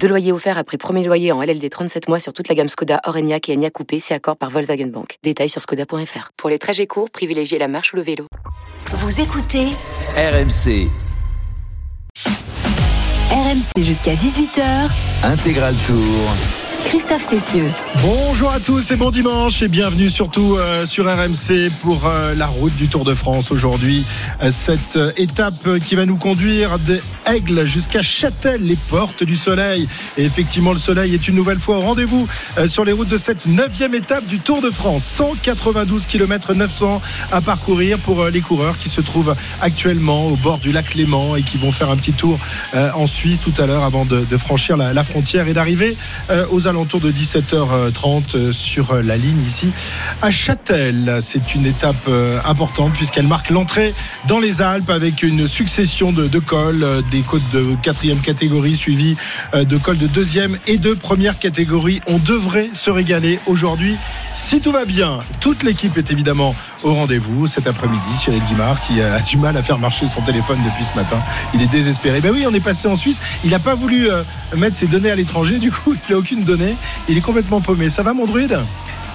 Deux loyers offerts après premier loyer en LLD 37 mois sur toute la gamme Skoda, Orenia et Enya Coupé, c'est accord par Volkswagen Bank. Détails sur skoda.fr. Pour les trajets courts, privilégiez la marche ou le vélo. Vous écoutez RMC RMC jusqu'à 18h. Intégral Tour. Christophe Cessieux. Bonjour à tous et bon dimanche et bienvenue surtout euh, sur RMC pour euh, la route du Tour de France aujourd'hui. Euh, cette étape qui va nous conduire des Aigles jusqu'à Châtel, les portes du soleil. Et effectivement, le soleil est une nouvelle fois au rendez-vous sur les routes de cette neuvième étape du Tour de France. 192 km 900 à parcourir pour les coureurs qui se trouvent actuellement au bord du lac Léman et qui vont faire un petit tour en Suisse tout à l'heure avant de, franchir la, frontière et d'arriver aux alentours de 17h30 euh, sur euh, la ligne ici à Châtel. C'est une étape euh, importante puisqu'elle marque l'entrée dans les Alpes avec une succession de, de cols, des côtes de quatrième catégorie suivies de cols de deuxième et de première catégorie. On devrait se régaler aujourd'hui si tout va bien. Toute l'équipe est évidemment au rendez-vous cet après-midi. Cyril Guimard qui a du mal à faire marcher son téléphone depuis ce matin. Il est désespéré. Ben oui, on est passé en Suisse. Il n'a pas voulu euh, mettre ses données à l'étranger. Du coup, il n'a aucune donnée. Il est complètement paumé. Ça va, mon druide?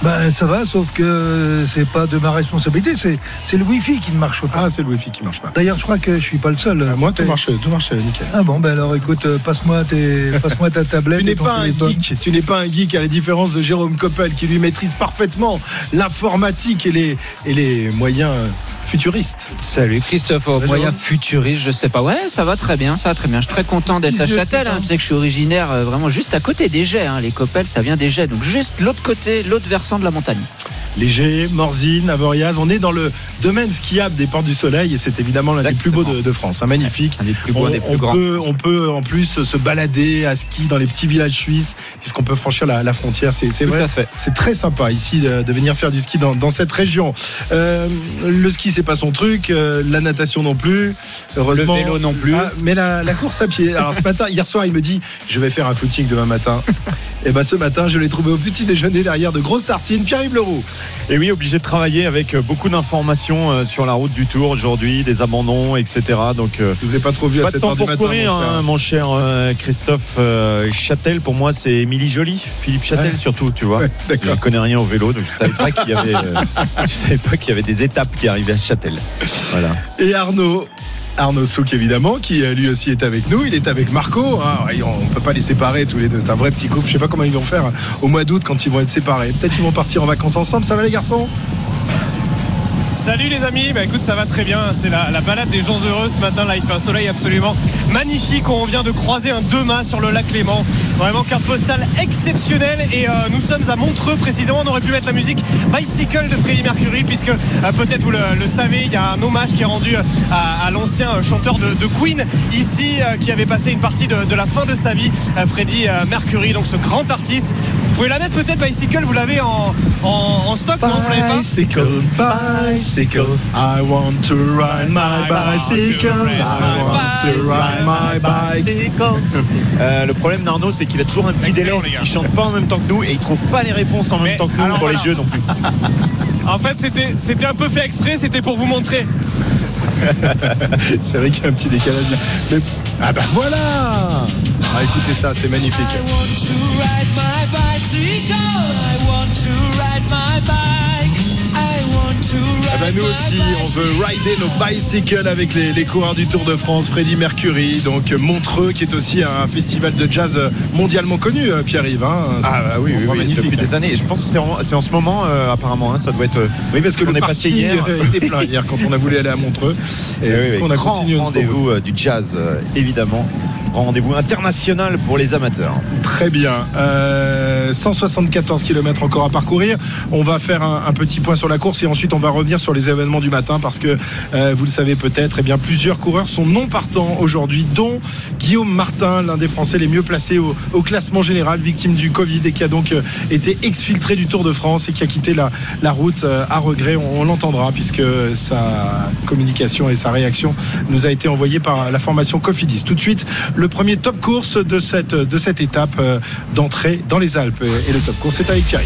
Ben ça va, sauf que c'est pas de ma responsabilité, c'est, c'est le Wi-Fi qui ne marche pas. Ah, c'est le Wi-Fi qui marche pas. D'ailleurs, je crois que je suis pas le seul. Ah, moi, tout marche, tout marche nickel. Ah bon, ben alors écoute, euh, passe-moi, passe-moi ta tablette. Tu n'es pas un téléphone. geek, tu n'es pas un geek à la différence de Jérôme Coppel qui lui maîtrise parfaitement l'informatique et les, et les moyens futuristes. Salut Christophe, au moyen futuriste, je sais pas. Ouais, ça va très bien, ça va très bien. Je suis très content d'être à Châtel. hein. Tu sais que je suis originaire euh, vraiment juste à côté des Jets. hein. Les Coppels, ça vient des Jets. Donc juste l'autre côté, l'autre versant de la montagne. Léger, Morzine, Avoriaz, on est dans le domaine skiable des Portes du Soleil et c'est évidemment l'un des plus beaux de, de France, hein, magnifique. Un des plus beaux, On, des plus on grands. peut, on peut en plus se balader à ski dans les petits villages suisses puisqu'on peut franchir la, la frontière. C'est vrai. C'est très sympa ici de, de venir faire du ski dans, dans cette région. Euh, le ski, c'est pas son truc. euh, la natation non plus. Heureusement. Le vélo non plus. Ah, mais la, la course à pied. Alors ce matin, hier soir, il me dit Je vais faire un footing demain matin. Et ben ce matin, je l'ai trouvé au petit déjeuner derrière de grosses tartines. Pierre-Yves Leroux. Et oui, obligé de travailler avec euh, beaucoup d'informations euh, sur la route du Tour aujourd'hui, des abandons, etc. Donc, Je vous ai pas trop vu à pas cette heure du matin. courir, mon frère. hein, mon cher Christophe Châtel. Pour moi, c'est Émilie Joly, Philippe Châtel Ouais. surtout, tu vois. Ouais, Je ne connais rien au vélo, donc je savais pas qu'il y avait, je savais pas qu'il y avait des étapes qui arrivaient à Voilà. Et Arnaud. Arnaud Souk évidemment qui euh, lui aussi est avec nous, il est avec Marco, hein. On ne peut pas les séparer tous les deux, c'est un vrai petit couple, je sais pas comment ils vont faire hein, au mois d'août quand ils vont être séparés. Peut-être qu'ils vont partir en vacances ensemble, ça va les garçons? Salut les amis, bah écoute ça va très bien, c'est la, la balade des gens heureux ce matin, là il fait un soleil absolument magnifique, on vient de croiser un deux mâts sur le lac Léman, vraiment carte postale exceptionnelle et euh, nous sommes à Montreux précisément, on aurait pu mettre la musique Bicycle de Freddie Mercury puisque euh, peut-être vous le, savez, il y a un hommage qui est rendu euh, à, l'ancien chanteur de, Queen ici qui avait passé une partie de, la fin de sa vie, Freddie Mercury, donc ce grand artiste. Vous pouvez la mettre peut-être Bicycle, vous l'avez en stock, non vous l'avez pas? Bicycle, bicycle, I want to ride my bicycle, I want to ride my bicycle. Euh, le problème d'Arnaud, c'est qu'il a toujours un petit délai. Excellent, les gars. Il chante pas en même temps que nous et il trouve pas les réponses en même Mais temps que nous alors pour voilà. les yeux non plus. En fait, c'était, c'était un peu fait exprès, c'était pour vous montrer. C'est vrai qu'il y a un petit décalage. Mais- Ah bah voilà Ah écoutez ça, c'est magnifique. Ah bah nous aussi, on veut rider nos bicycles avec les, les coureurs du Tour de France, Freddie Mercury, donc Montreux, qui est aussi un festival de jazz mondialement connu, euh, Pierre-Yves. hein. Ah bah oui, oui, oui, magnifique. depuis des années. Et je pense que c'est en, ce moment euh, apparemment. hein, ça doit être. euh, Oui, parce que on est passé hier. était plein hier quand on a voulu aller à Montreux. Et Et oui, oui, on a grand rendez-vous du jazz, euh, évidemment. Rendez-vous international pour les amateurs. Très bien. Euh, 174 km encore à parcourir. On va faire un, petit point sur la course et ensuite on va revenir sur les événements du matin parce que euh, vous le savez peut-être, eh bien plusieurs coureurs sont non partants aujourd'hui, dont Guillaume Martin, l'un des Français les mieux placés au, au classement général, victime du Covid et qui a donc euh, été exfiltré du Tour de France et qui a quitté la, la route euh, à regret. On, on l'entendra puisque ça communication et sa réaction nous a été envoyée par la formation Cofidis. Tout de suite, le premier top course de cette, étape euh, d'entrée dans les Alpes. Et le top course est avec Pierre.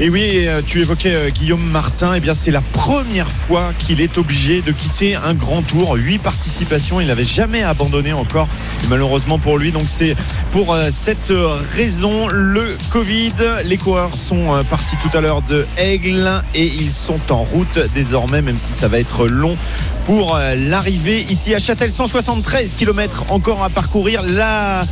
Et oui, euh, tu évoquais euh, Guillaume Martin. Eh bien, c'est la première fois qu'il est obligé de quitter un grand tour. Huit participations. Il n'avait jamais abandonné encore, malheureusement pour lui. Donc, c'est pour euh, cette raison le Covid. Les coureurs sont partis tout à l'heure de Aigle et ils sont en route désormais, même si ça va être long pour l'arrivée ici à Châtel. 173 km encore à parcourir. La,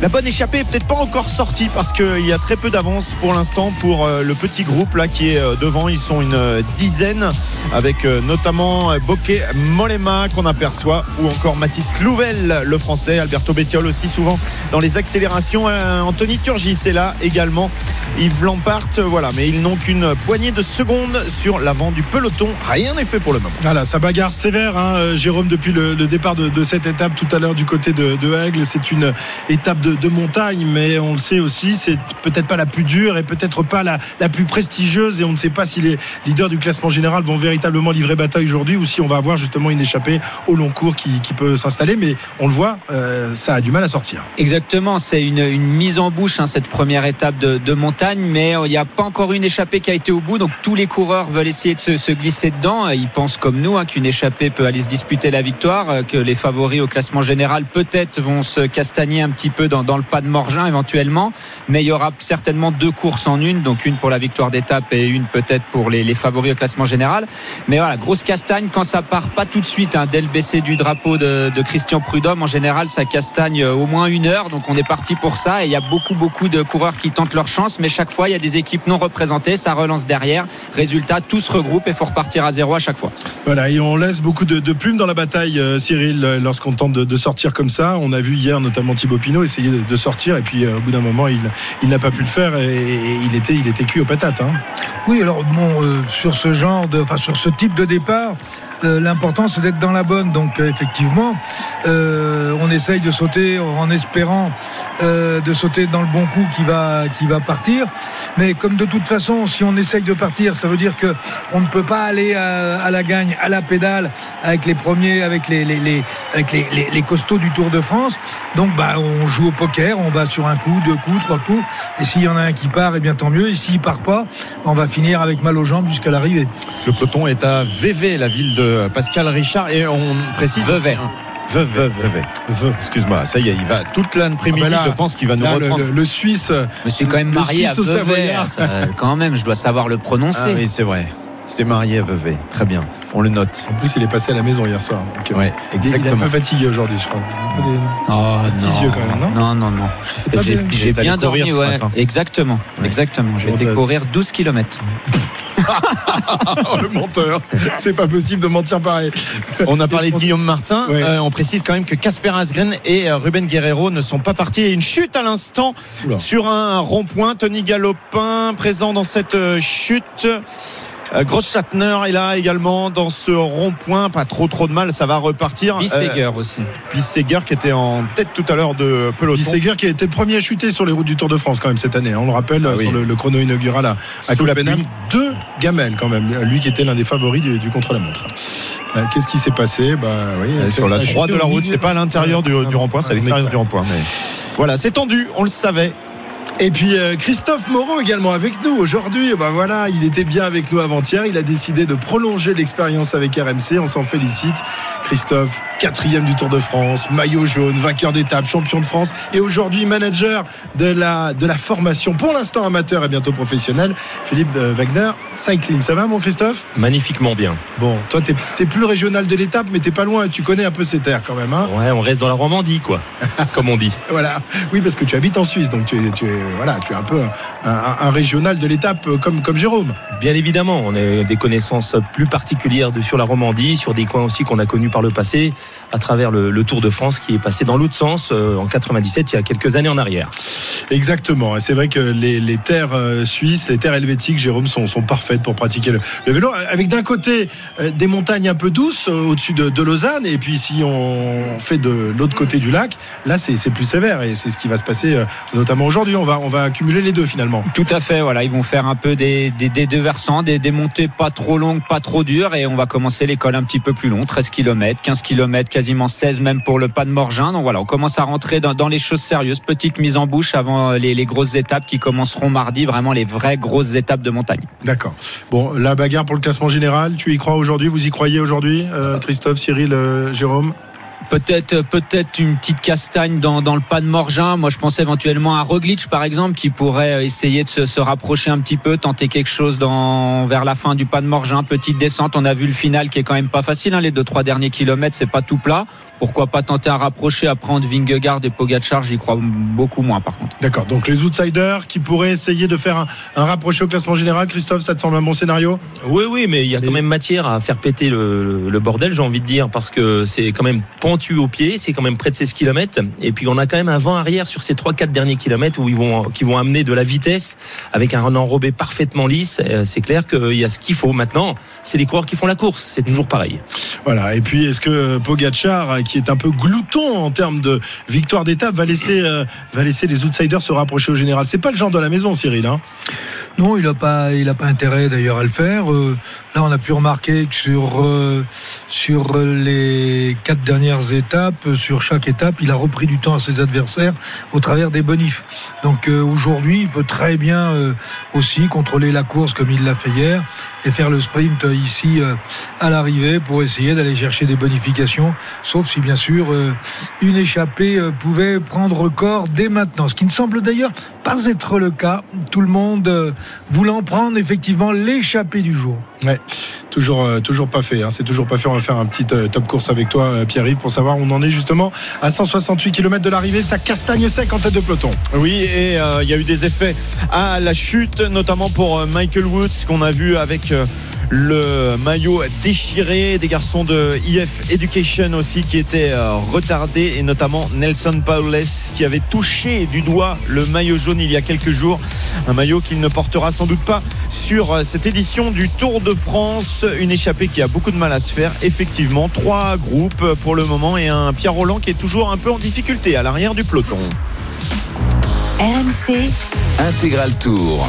la bonne échappée peut-être pas encore sortie parce qu'il y a très peu d'avance pour l'instant pour le petit groupe là qui est euh, devant. Ils sont une euh, dizaine avec euh, notamment Bokeh Molema qu'on aperçoit ou encore Mathis Louvel, le français, Alberto Bettiol aussi souvent dans les accélérations. Anthony Turgis est là également. Yves Lampart, voilà, mais ils n'ont qu'une poignée de secondes sur l'avant du peloton. Rien n'est fait pour le moment. Voilà, ça bagarre sévère, hein, Jérôme, depuis le, départ de, cette étape tout à l'heure du côté de, Aigle. C'est une étape de, montagne, mais on le sait aussi, c'est peut-être pas la plus dure et peut-être pas la plus prestigieuse et on ne sait pas si les leaders du classement général vont véritablement livrer bataille aujourd'hui ou si on va avoir justement une échappée au long cours qui, peut s'installer. Mais on le voit, euh, ça a du mal à sortir. Exactement, c'est une, mise en bouche hein, cette première étape de, montagne, mais euh, il n'y a pas encore une échappée qui a été au bout. Donc tous les coureurs veulent essayer de se, glisser dedans. Ils pensent comme nous hein, qu'une échappée peut aller se disputer la victoire, euh, que les favoris au classement général peut-être vont se castagner un petit peu dans, dans le pas de Morgin éventuellement, mais il y aura certainement deux courses en une, donc une pour la victoire d'étape et une peut-être pour les, favoris au classement général. Mais voilà, grosse castagne quand ça part pas tout de suite hein, dès le baisser du drapeau de, Christian Prudhomme. En général, ça castagne euh, au moins une heure. Donc on est parti pour ça. Et il y a beaucoup, beaucoup de coureurs qui tentent leur chance. Mais chaque fois, il y a des équipes non représentées. Ça relance derrière. Résultat, tout se regroupe et faut repartir à zéro à chaque fois. Voilà, et on laisse beaucoup de, plumes dans la bataille, euh, Cyril, euh, lorsqu'on tente de, sortir comme ça. On a vu hier notamment Thibaut Pinot essayer de, sortir. Et puis au bout d'un moment, il, n'a pas pu le faire. Et, il, était, il était cuit patates. Hein. Oui, alors bon, euh, sur ce genre de, enfin sur ce type de départ, l'important c'est d'être dans la bonne. Donc euh, effectivement, euh, on essaye de sauter en espérant de sauter dans le bon coup qui va, partir. Mais comme de toute façon, si on essaye de partir, ça veut dire que on ne peut pas aller à, la gagne, à la pédale, avec les premiers, avec les, costauds du Tour de France. Donc bah, on joue au poker, on va sur un coup, deux coups, trois coups. Et s'il y en a un qui part, et eh bien tant mieux. Et s'il part pas, on va finir avec mal aux jambes jusqu'à l'arrivée. Le peloton est à VV, la ville de Pascal Richard et on précise Vevey. Vevey. Vevey. Excuse-moi, ça y est, il va toute l'après-midi, ah bah je pense qu'il va nous reprendre. Le, Suisse. Je me suis quand même marié à Vevey. quand même, je dois savoir le prononcer. Ah oui, c'est vrai. Tu t'es marié à Vevey. Très bien. On le note. En plus, il est passé à la maison hier soir. Euh, ouais, exactement. Il est un peu fatigué aujourd'hui, je crois. Oh, non. yeux quand même, non Non, non, non. J'ai bien dormi, ouais. Exactement. Exactement. J'ai été courir 12 km. Oh, le menteur. C'est pas possible de mentir pareil. On a parlé de Guillaume Martin. Euh, on précise quand même que Casper Asgren et euh, Ruben Guerrero ne sont pas partis. Une chute à l'instant sur un rond-point. Tony Galopin présent dans cette euh, chute. Euh, Gross Schattner est là également dans ce rond-point. Pas trop trop de mal, ça va repartir. Pisseger euh, aussi. Pisseger qui était en tête tout à l'heure de peloton. Pisseger qui a été le premier à chuter sur les routes du Tour de France quand même cette année. Hein. On le rappelle ah sur le, chrono inaugural à, à Deux gamelles quand même. Lui qui était l'un des favoris du, contre-la-montre. Euh, qu'est-ce qui s'est passé? Bah, oui, Sur la droite de la route, c'est pas à l'intérieur du, du rond-point, c'est à l'extérieur du rond-point. Mais... Voilà, c'est tendu, on le savait. Et puis euh, Christophe Moreau également avec nous aujourd'hui. Ben voilà, il était bien avec nous avant-hier. Il a décidé de prolonger l'expérience avec RMC. On s'en félicite. Christophe, quatrième du Tour de France, maillot jaune, vainqueur d'étape, champion de France et aujourd'hui manager de la, de la formation pour l'instant amateur et bientôt professionnel. Philippe euh, Wagner, Cycling. Ça va mon Christophe? Magnifiquement bien. Bon, toi tu es, plus régional de l'étape mais t'es pas loin. Tu connais un peu ces terres quand même. Hein? Ouais, on reste dans la Romandie quoi, comme on dit. Voilà. Oui, parce que tu habites en Suisse donc tu tu es voilà, tu es un peu un, régional de l'étape euh, comme, comme Jérôme. Bien évidemment, on a des connaissances plus particulières sur la Romandie, sur des coins aussi qu'on a connus par le passé, à travers le, Tour de France qui est passé dans l'autre sens euh, en 97, il y a quelques années en arrière. Exactement. Et c'est vrai que les, terres euh, suisses, les terres helvétiques, Jérôme, sont, sont parfaites pour pratiquer le, vélo. Avec d'un côté des montagnes un peu douces au-dessus de, Lausanne, et puis si on fait de l'autre côté du lac, là c'est plus sévère. Et c'est ce qui va se passer notamment aujourd'hui. On va on va cumuler les deux finalement. Tout à fait, voilà, ils vont faire un peu des, des, des deux versants, des, des montées pas trop longues, pas trop dures, et on va commencer l'école un petit peu plus long, 13 km, 15 km, quasiment 16 même pour le pas de Morgin. Donc voilà, on commence à rentrer dans, dans les choses sérieuses, petite mise en bouche avant les, les grosses étapes qui commenceront mardi, vraiment les vraies grosses étapes de montagne. D'accord. Bon, la bagarre pour le classement général, tu y crois aujourd'hui? Vous y croyez aujourd'hui, euh, Christophe, Cyril, euh, Jérôme? Peut-être peut-être une petite castagne dans, dans le pas de Morgin. Moi, je pensais éventuellement à Roglic, par exemple, qui pourrait essayer de se, se rapprocher un petit peu, tenter quelque chose dans, vers la fin du pas de Morgin. Petite descente. On a vu le final qui est quand même pas facile. Hein. Les deux trois derniers kilomètres, c'est pas tout plat. Pourquoi pas tenter à rapprocher, à prendre Vingegaard et Pogacar J'y crois beaucoup moins, par contre. D'accord. Donc les outsiders qui pourraient essayer de faire un, un rapproché au classement général, Christophe, ça te semble un bon scénario? Oui, oui, mais il y a quand même matière à faire péter le, le bordel, j'ai envie de dire, parce que c'est quand même pentu au pied, c'est quand même près de 16 km. Et puis on a quand même un vent arrière sur ces 3-4 derniers kilomètres où ils vont, qui vont amener de la vitesse avec un enrobé parfaitement lisse. Euh, C'est clair qu'il y a ce qu'il faut. Maintenant, c'est les coureurs qui font la course. C'est toujours pareil. Voilà. Et puis, est-ce que Pogacar, qui est un peu glouton en termes de victoire d'étape, va laisser, euh, va laisser les outsiders se rapprocher au général C'est pas le genre de la maison, Cyril. Hein Non, il n'a pas, pas intérêt d'ailleurs à le faire. Euh, là, on a pu remarquer que sur euh, les quatre dernières étapes, sur chaque étape, il a repris du temps à ses adversaires au travers des bonifs. Donc euh, aujourd'hui, il peut très bien euh, aussi contrôler la course comme il l'a fait hier et faire le sprint ici euh, à l'arrivée pour essayer d'aller chercher des bonifications, sauf si bien sûr euh, une échappée euh, pouvait prendre corps dès maintenant, ce qui ne semble d'ailleurs pas être le cas. Tout le monde euh, voulant prendre effectivement l'échappée du jour. Ouais. Toujours, euh, toujours pas fait. Hein. C'est toujours pas fait. On va faire un petit euh, top course avec toi, euh, Pierre-Yves, pour savoir où on en est justement à 168 km de l'arrivée. Ça castagne sec en tête de peloton. Oui, et il y a eu des effets à la chute, notamment pour Michael Woods, qu'on a vu avec le maillot déchiré des garçons de IF Education aussi qui étaient euh, retardés et notamment Nelson Paules qui avait touché du doigt le maillot jaune il y a quelques jours. Un maillot qu'il ne portera sans doute pas sur euh, cette édition du Tour de France. Une échappée qui a beaucoup de mal à se faire effectivement. Trois groupes pour le moment et un Pierre Roland qui est toujours un peu en difficulté à l'arrière du peloton. RMC, Intégral Tour.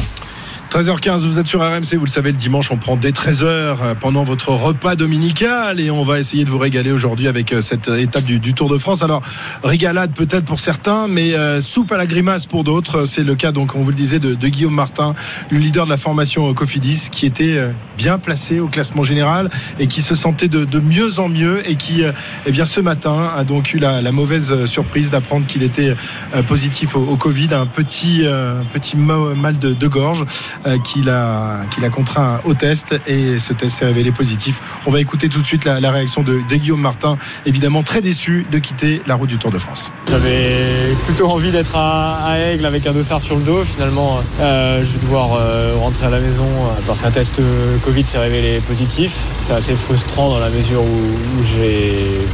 13h15, vous êtes sur RMC, vous le savez, le dimanche, on prend dès 13h pendant votre repas dominical et on va essayer de vous régaler aujourd'hui avec euh, cette étape du, Tour de France. Alors, régalade peut-être pour certains, mais euh, soupe à la grimace pour d'autres. C'est le cas, donc, on vous le disait, de, Guillaume Martin, le leader de la formation Cofidis, qui était euh, bien placé au classement général et qui se sentait de, mieux en mieux et qui, euh, eh bien, ce matin, a donc eu la, mauvaise surprise d'apprendre qu'il était euh, positif au, Covid, un petit, euh, petit ma- mal de gorge euh, qu'il a, qu'il a contraint au test et ce test s'est révélé positif. On va écouter tout de suite la, la réaction de, Guillaume Martin, évidemment très déçu de quitter la route du Tour de France. J'avais plutôt envie d'être à, Aigle avec un dossard sur le dos. Finalement, euh, je vais devoir euh, rentrer à la maison parce qu'un test Covid s'est révélé positif. C'est assez frustrant dans la mesure où j'ai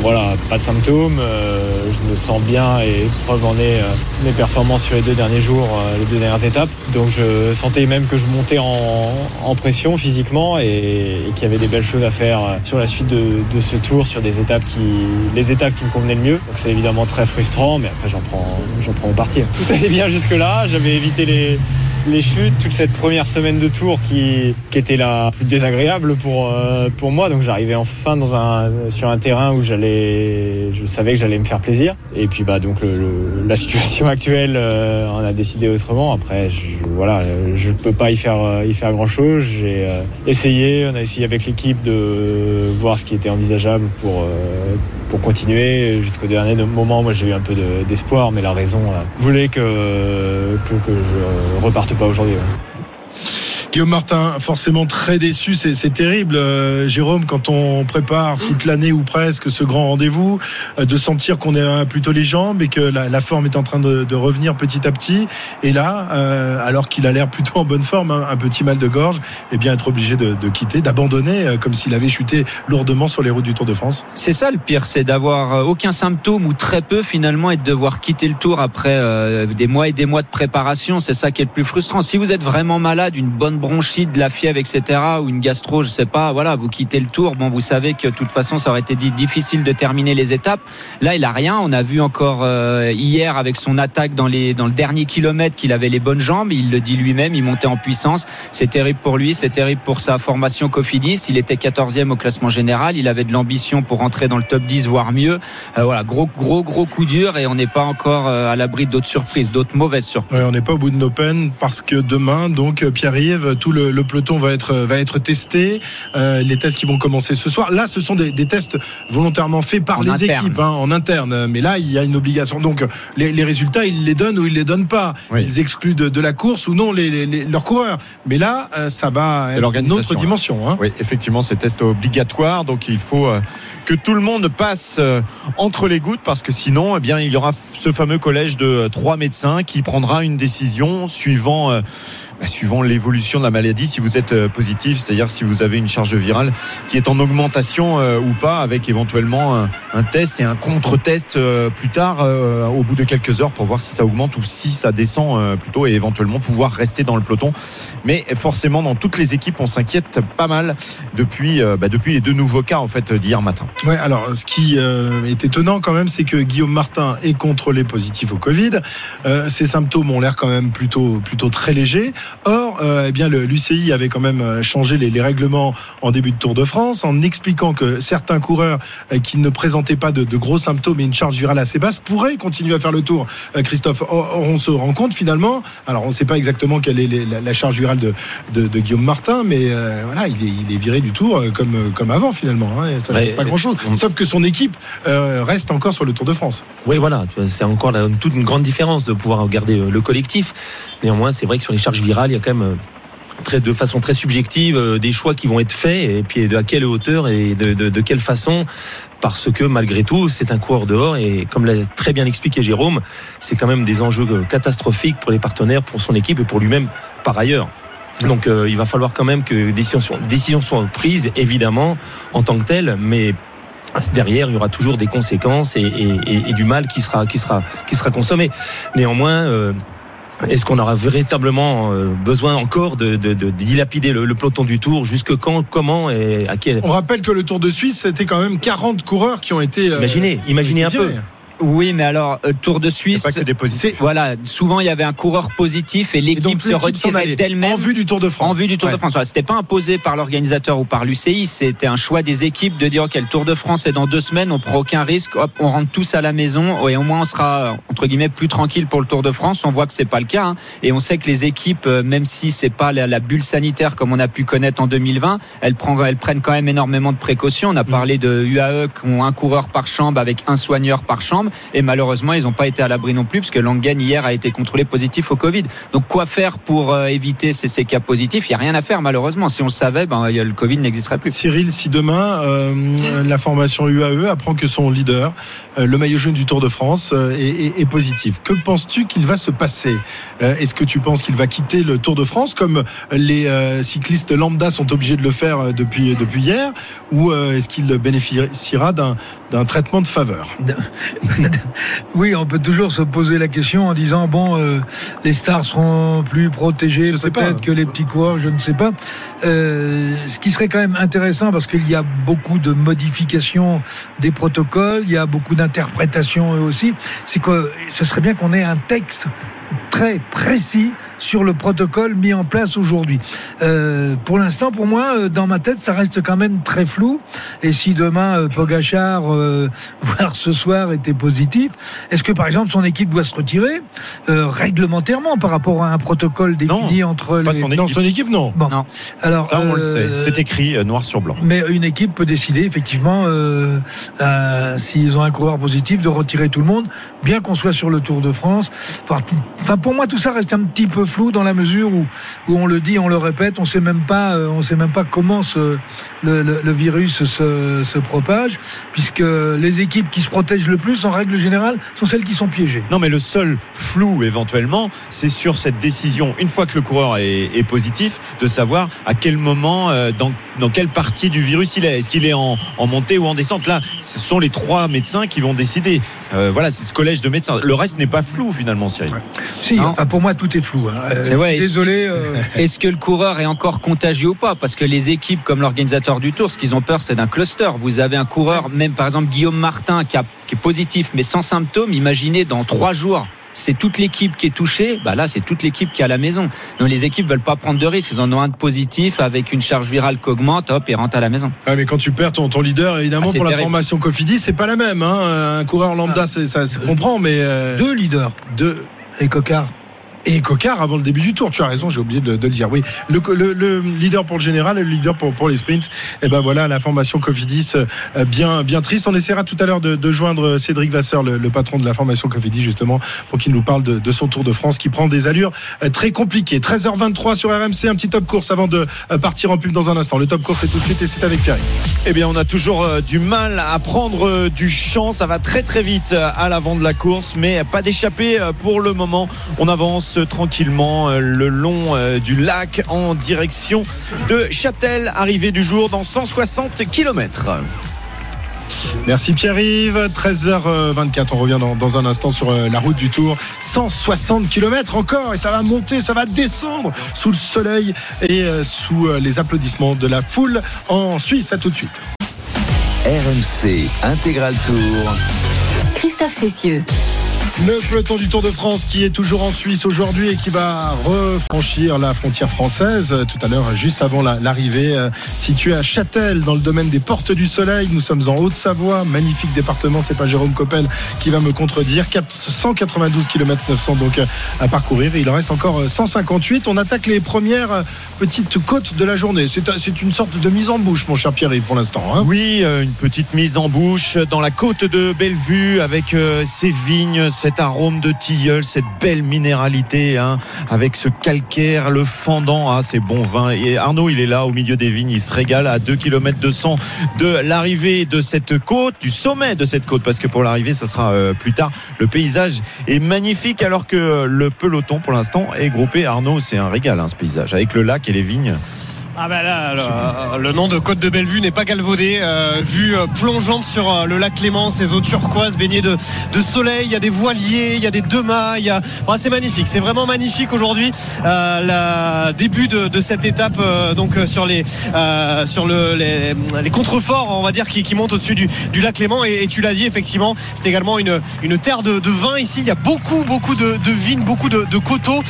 voilà, pas de symptômes. euh, je me sens bien et preuve en est euh, mes performances sur les deux derniers jours, euh, les deux dernières étapes. Donc je sentais même que je montais en, pression physiquement et, qu'il y avait des belles choses à faire sur la suite de, ce tour, sur des étapes qui, les étapes qui me convenaient le mieux. Donc c'est évidemment très frustrant, mais après j'en prends, j'en prends au parti. Tout allait bien jusque-là. J'avais évité les les chutes, toute cette première semaine de tour qui, était la plus désagréable pour, euh, moi. Donc j'arrivais enfin sur un terrain où j'allais, je savais que j'allais me faire plaisir. Et puis bah donc la situation actuelle, euh, on a décidé autrement. Après, je, voilà, je peux pas y faire, euh, grand chose. J'ai euh, essayé, on a essayé avec l'équipe de voir ce qui était envisageable pour, euh, pour continuer jusqu'au dernier moment. Moi, j'ai eu un peu de- d'espoir, mais la raison euh, voulait que, que, je reparte pas aujourd'hui. Guillaume Martin, forcément très déçu, c'est terrible. Euh, Jérôme, quand on prépare toute l'année ou presque ce grand rendez-vous, euh, de sentir qu'on est euh, plutôt les jambes et que la, forme est en train de, revenir petit à petit. Et là, alors qu'il a l'air plutôt en bonne forme, hein, un petit mal de gorge, et bien être obligé de, de quitter, d'abandonner, comme s'il avait chuté lourdement sur les routes du Tour de France. C'est ça le pire, c'est d'avoir aucun symptôme ou très peu finalement et de devoir quitter le tour après des mois et des mois de préparation. C'est ça qui est le plus frustrant. Si vous êtes vraiment malade, une bonne grande bronchite, de la fièvre, etc., ou une gastro, je sais pas, voilà, vous quittez le tour. Bon, vous savez que de toute façon, ça aurait été difficile de terminer les étapes. Là, il a rien. On a vu encore euh, hier avec son attaque dans le dernier kilomètre qu'il avait les bonnes jambes. Il le dit lui-même, il montait en puissance. C'est terrible pour lui, c'est terrible pour sa formation Cofidis. Il était 14e au classement général. Il avait de l'ambition pour rentrer dans le top 10, voire mieux. Euh, voilà, gros, gros, gros coup dur et on n'est pas encore euh, à l'abri d'autres surprises, d'autres mauvaises surprises. Ouais, on n'est pas au bout de nos peines parce que demain, donc Pierre-Yves, tout le, le, peloton va être va être testé. Euh, les tests qui vont commencer ce soir. Là, ce sont des, des tests volontairement faits par En les interne. équipes hein, en interne. Mais là, il y a une obligation. Donc, les, les résultats, ils les donnent ou ils les donnent pas. Oui. Ils excluent de, de la course ou non les, les- les- leurs coureurs. Mais là, euh, ça va être une autre dimension. Hein. Oui, effectivement, c'est test obligatoire, donc il faut euh, que tout le monde passe euh, entre les gouttes, parce que sinon, eh bien, il y aura ce fameux collège de euh, trois médecins qui prendra une décision suivant. Bah, suivant l'évolution de la maladie, si vous êtes euh, positif, c'est-à-dire si vous avez une charge virale qui est en augmentation euh, ou pas, avec éventuellement un, test et un contre-test euh, plus tard, au bout de quelques heures, pour voir si ça augmente ou si ça descend plutôt, et éventuellement pouvoir rester dans le peloton. Mais forcément, dans toutes les équipes, on s'inquiète pas mal depuis, bah, depuis les deux nouveaux cas en fait d'hier matin. Ouais, alors ce qui est étonnant quand même, c'est que Guillaume Martin est contrôlé positif au Covid. Ses symptômes ont l'air quand même plutôt, plutôt très légers. Or, euh, eh bien, l'UCI avait quand même euh, changé les, les règlements en début de Tour de France en expliquant que certains coureurs euh, qui ne présentaient pas de, de gros symptômes et une charge virale assez basse pourraient continuer à faire le tour. Euh, Christophe, or, on se rend compte finalement, alors on ne sait pas exactement quelle est les- la, la charge virale de, de, de Guillaume Martin, mais euh, voilà, il est, il est viré du tour euh, comme, euh, comme avant finalement. hein, ça ne Ouais, change pas grand-chose. on- Sauf que son équipe euh, reste encore sur le Tour de France. Oui, voilà, c'est encore la- toute une grande différence de pouvoir regarder euh, le collectif. Néanmoins, c'est vrai que sur les charges virales, il y a quand même euh, très, de façon très subjective euh, des choix qui vont être faits et puis de à quelle hauteur et de, quelle façon. Parce que malgré tout, c'est un coureur dehors et comme l'a très bien expliqué Jérôme, c'est quand même des enjeux euh, catastrophiques pour les partenaires, pour son équipe et pour lui-même par ailleurs. Donc euh, il va falloir quand même que des décisions, soient- prises, évidemment, en tant que telles, mais derrière, il y aura toujours des conséquences et, du mal qui sera, qui sera, qui sera consommé. Néanmoins, euh, est-ce qu'on aura véritablement euh, besoin encore de, de- de dilapider le, le peloton du Tour? Jusque quand? Comment? Et à quel On rappelle que le Tour de Suisse, c'était quand même 40 coureurs qui ont été. euh, Imaginez, imaginez un peu. Oui, mais alors, euh, Tour de Suisse. Pas que des positifs. Voilà, souvent il y avait un coureur positif et l'équipe se retirait d'elle-même. En vue du Tour de France. En vue du Tour Ouais. de France. Voilà, C'était pas imposé par l'organisateur ou par l'UCI, c'était un choix des équipes de dire ok, le Tour de France est dans deux semaines, on prend aucun risque, hop, on rentre tous à la maison et au moins on sera entre guillemets plus tranquille pour le Tour de France. On voit que c'est pas le cas hein. et on sait que les équipes, euh, même si c'est pas la, la bulle sanitaire comme on a pu connaître en 2020, elles, prennent, elles prennent quand même énormément de précautions. On a parlé de UAE qui ont un coureur par chambre avec un soigneur par chambre et malheureusement ils n'ont pas été à l'abri non plus parce que Langen hier a été contrôlé positif au Covid. Donc quoi faire pour euh, éviter ces, ces cas positifs? Il n'y a rien à faire malheureusement. Si on le savait, ben, le Covid n'existerait plus. Cyril, si demain euh, la formation UAE apprend que son leader, euh, le maillot jaune du Tour de France, euh, est, est- est positif, que penses-tu qu'il va se passer? Euh, Est-ce que tu penses qu'il va quitter le Tour de France comme les euh, cyclistes lambda sont obligés de le faire depuis, depuis hier? Ou euh, est-ce qu'il bénéficiera d'un d'un traitement de faveur? Oui, on peut toujours se poser la question en disant bon, euh, les stars seront plus protégées peut-être que les petits coureurs, je ne sais pas. Euh, ce qui serait quand même intéressant parce qu'il y a beaucoup de modifications des protocoles, il y a beaucoup d'interprétations aussi. C'est que ce serait bien qu'on ait un texte très précis sur le protocole mis en place aujourd'hui. Euh, pour l'instant, pour moi, euh, dans ma tête, ça reste quand même très flou. Et si demain, euh, Pogachar, euh, voire ce soir, était positif, est-ce que par exemple son équipe doit se retirer euh, réglementairement par rapport à un protocole défini entre pas les... son Dans équipe. son équipe, non. Bon. Non. Alors, Ça, on le euh, sait. C'est écrit euh, noir sur blanc. mais une équipe peut décider effectivement, euh, euh, s'ils ont un coureur positif, de retirer tout le monde, bien qu'on soit sur le Tour de France. Enfin, pour moi, tout ça reste un petit peu flou dans la mesure où, où on le dit, on le répète, on sait même pas, euh, sait même pas comment le, virus se, se propage, puisque les équipes qui se protègent le plus, en règle générale, sont celles qui sont piégées. Non, mais le seul flou éventuellement, c'est sur cette décision, une fois que le coureur est, est positif, de savoir à quel moment, euh, dans, dans quelle partie du virus il est. Est-ce qu'il est en, en montée ou en descente? Là, ce sont les trois médecins qui vont décider. Euh, voilà, c'est ce collège de médecins. Le reste n'est pas flou finalement, Cyril. Si, enfin, pour moi, tout est flou. hein. Euh, est-ce- Désolé. euh, Est-ce que le coureur est encore contagieux ou pas? Parce que les équipes, comme l'organisateur du Tour, ce qu'ils ont peur, c'est d'un cluster. Vous avez un coureur, même par exemple Guillaume Martin, qui, a- qui est positif, mais sans symptômes. Imaginez dans trois jours. C'est toute l'équipe qui est touchée. Bah là, c'est toute l'équipe qui est à la maison. Donc les équipes veulent pas prendre de risques. Ils en ont un de positif avec une charge virale qui augmente. Hop, et rentrent à la maison. Ouais, mais quand tu perds ton, ton leader, évidemment, Ah, pour la formation Cofidis, c'est pas la même. hein. Un coureur lambda, c'est- ça se comprend, mais. euh, deux leaders. deux. Et Cocard. Et Cocard avant le début du tour. Tu as raison, j'ai oublié de, le dire. Oui, le, le- le leader pour le général et le leader pour, les sprints. Et ben voilà, la formation Cofidis euh, bien, bien triste. On essaiera tout à l'heure de, joindre Cédric Vasseur, le, patron de la formation Cofidis, justement, pour qu'il nous parle de, de son Tour de France qui prend des allures euh, très compliquées. 13h23 sur RMC, un petit top course avant de euh, partir en pub dans un instant. Le top course est tout de suite et c'est avec Pierre. Eh bien, on a toujours du mal à prendre du champ. Ça va très très vite à l'avant de la course, mais pas d'échappée pour le moment. On avance tranquillement euh, le long euh, du lac en direction de Châtel, arrivée du jour dans 160 km. Merci Pierre-Yves. 13h24, on revient dans, dans un instant sur euh, la route du Tour. 160 km encore et ça va monter, ça va descendre sous le soleil et sous les applaudissements de la foule en Suisse. À tout de suite. RMC Intégral Tour. Christophe Cessieux. Le peloton du Tour de France qui est toujours en Suisse aujourd'hui et qui va refranchir la frontière française euh, tout à l'heure, juste avant la- l'arrivée, euh, situé à Châtel, dans le domaine des Portes du Soleil. Nous sommes en Haute-Savoie, magnifique département. C'est pas Jérôme Coppel qui va me contredire. 492 km 900 donc euh, à parcourir. Il en reste encore euh, 158. On attaque les premières euh, petites côtes de la journée. C'est une sorte de mise en bouche, mon cher Pierre-Yves, pour l'instant. hein. Oui, euh, une petite mise en bouche dans la côte de Bellevue avec euh, ces vignes, cet arôme de tilleul, cette belle minéralité hein, avec ce calcaire, le fendant, ah, c'est bon vin. Et Arnaud, il est là au milieu des vignes, il se régale à 2 km 200 de l'arrivée de cette côte, du sommet de cette côte, parce que pour l'arrivée, ça sera euh, plus tard. Le paysage est magnifique alors que le peloton pour l'instant est groupé. Arnaud, c'est un régal hein, ce paysage avec le lac et les vignes. Ah bah là, le, le nom de Côte de Bellevue n'est pas galvaudé. Euh, vue euh, plongeante sur euh, le lac Clément, ces eaux turquoises baignées de, de soleil. Il y a des voiliers, il y a des deux mâts. A... C'est magnifique, c'est vraiment magnifique aujourd'hui. La début de, de cette étape, donc sur les sur le, les, les contreforts, on va dire, qui, qui montent au-dessus du, du lac Clément. Et, tu l'as dit, effectivement, c'est également une, une terre de, de vin ici. Il y a beaucoup beaucoup de, vignes, beaucoup de, coteaux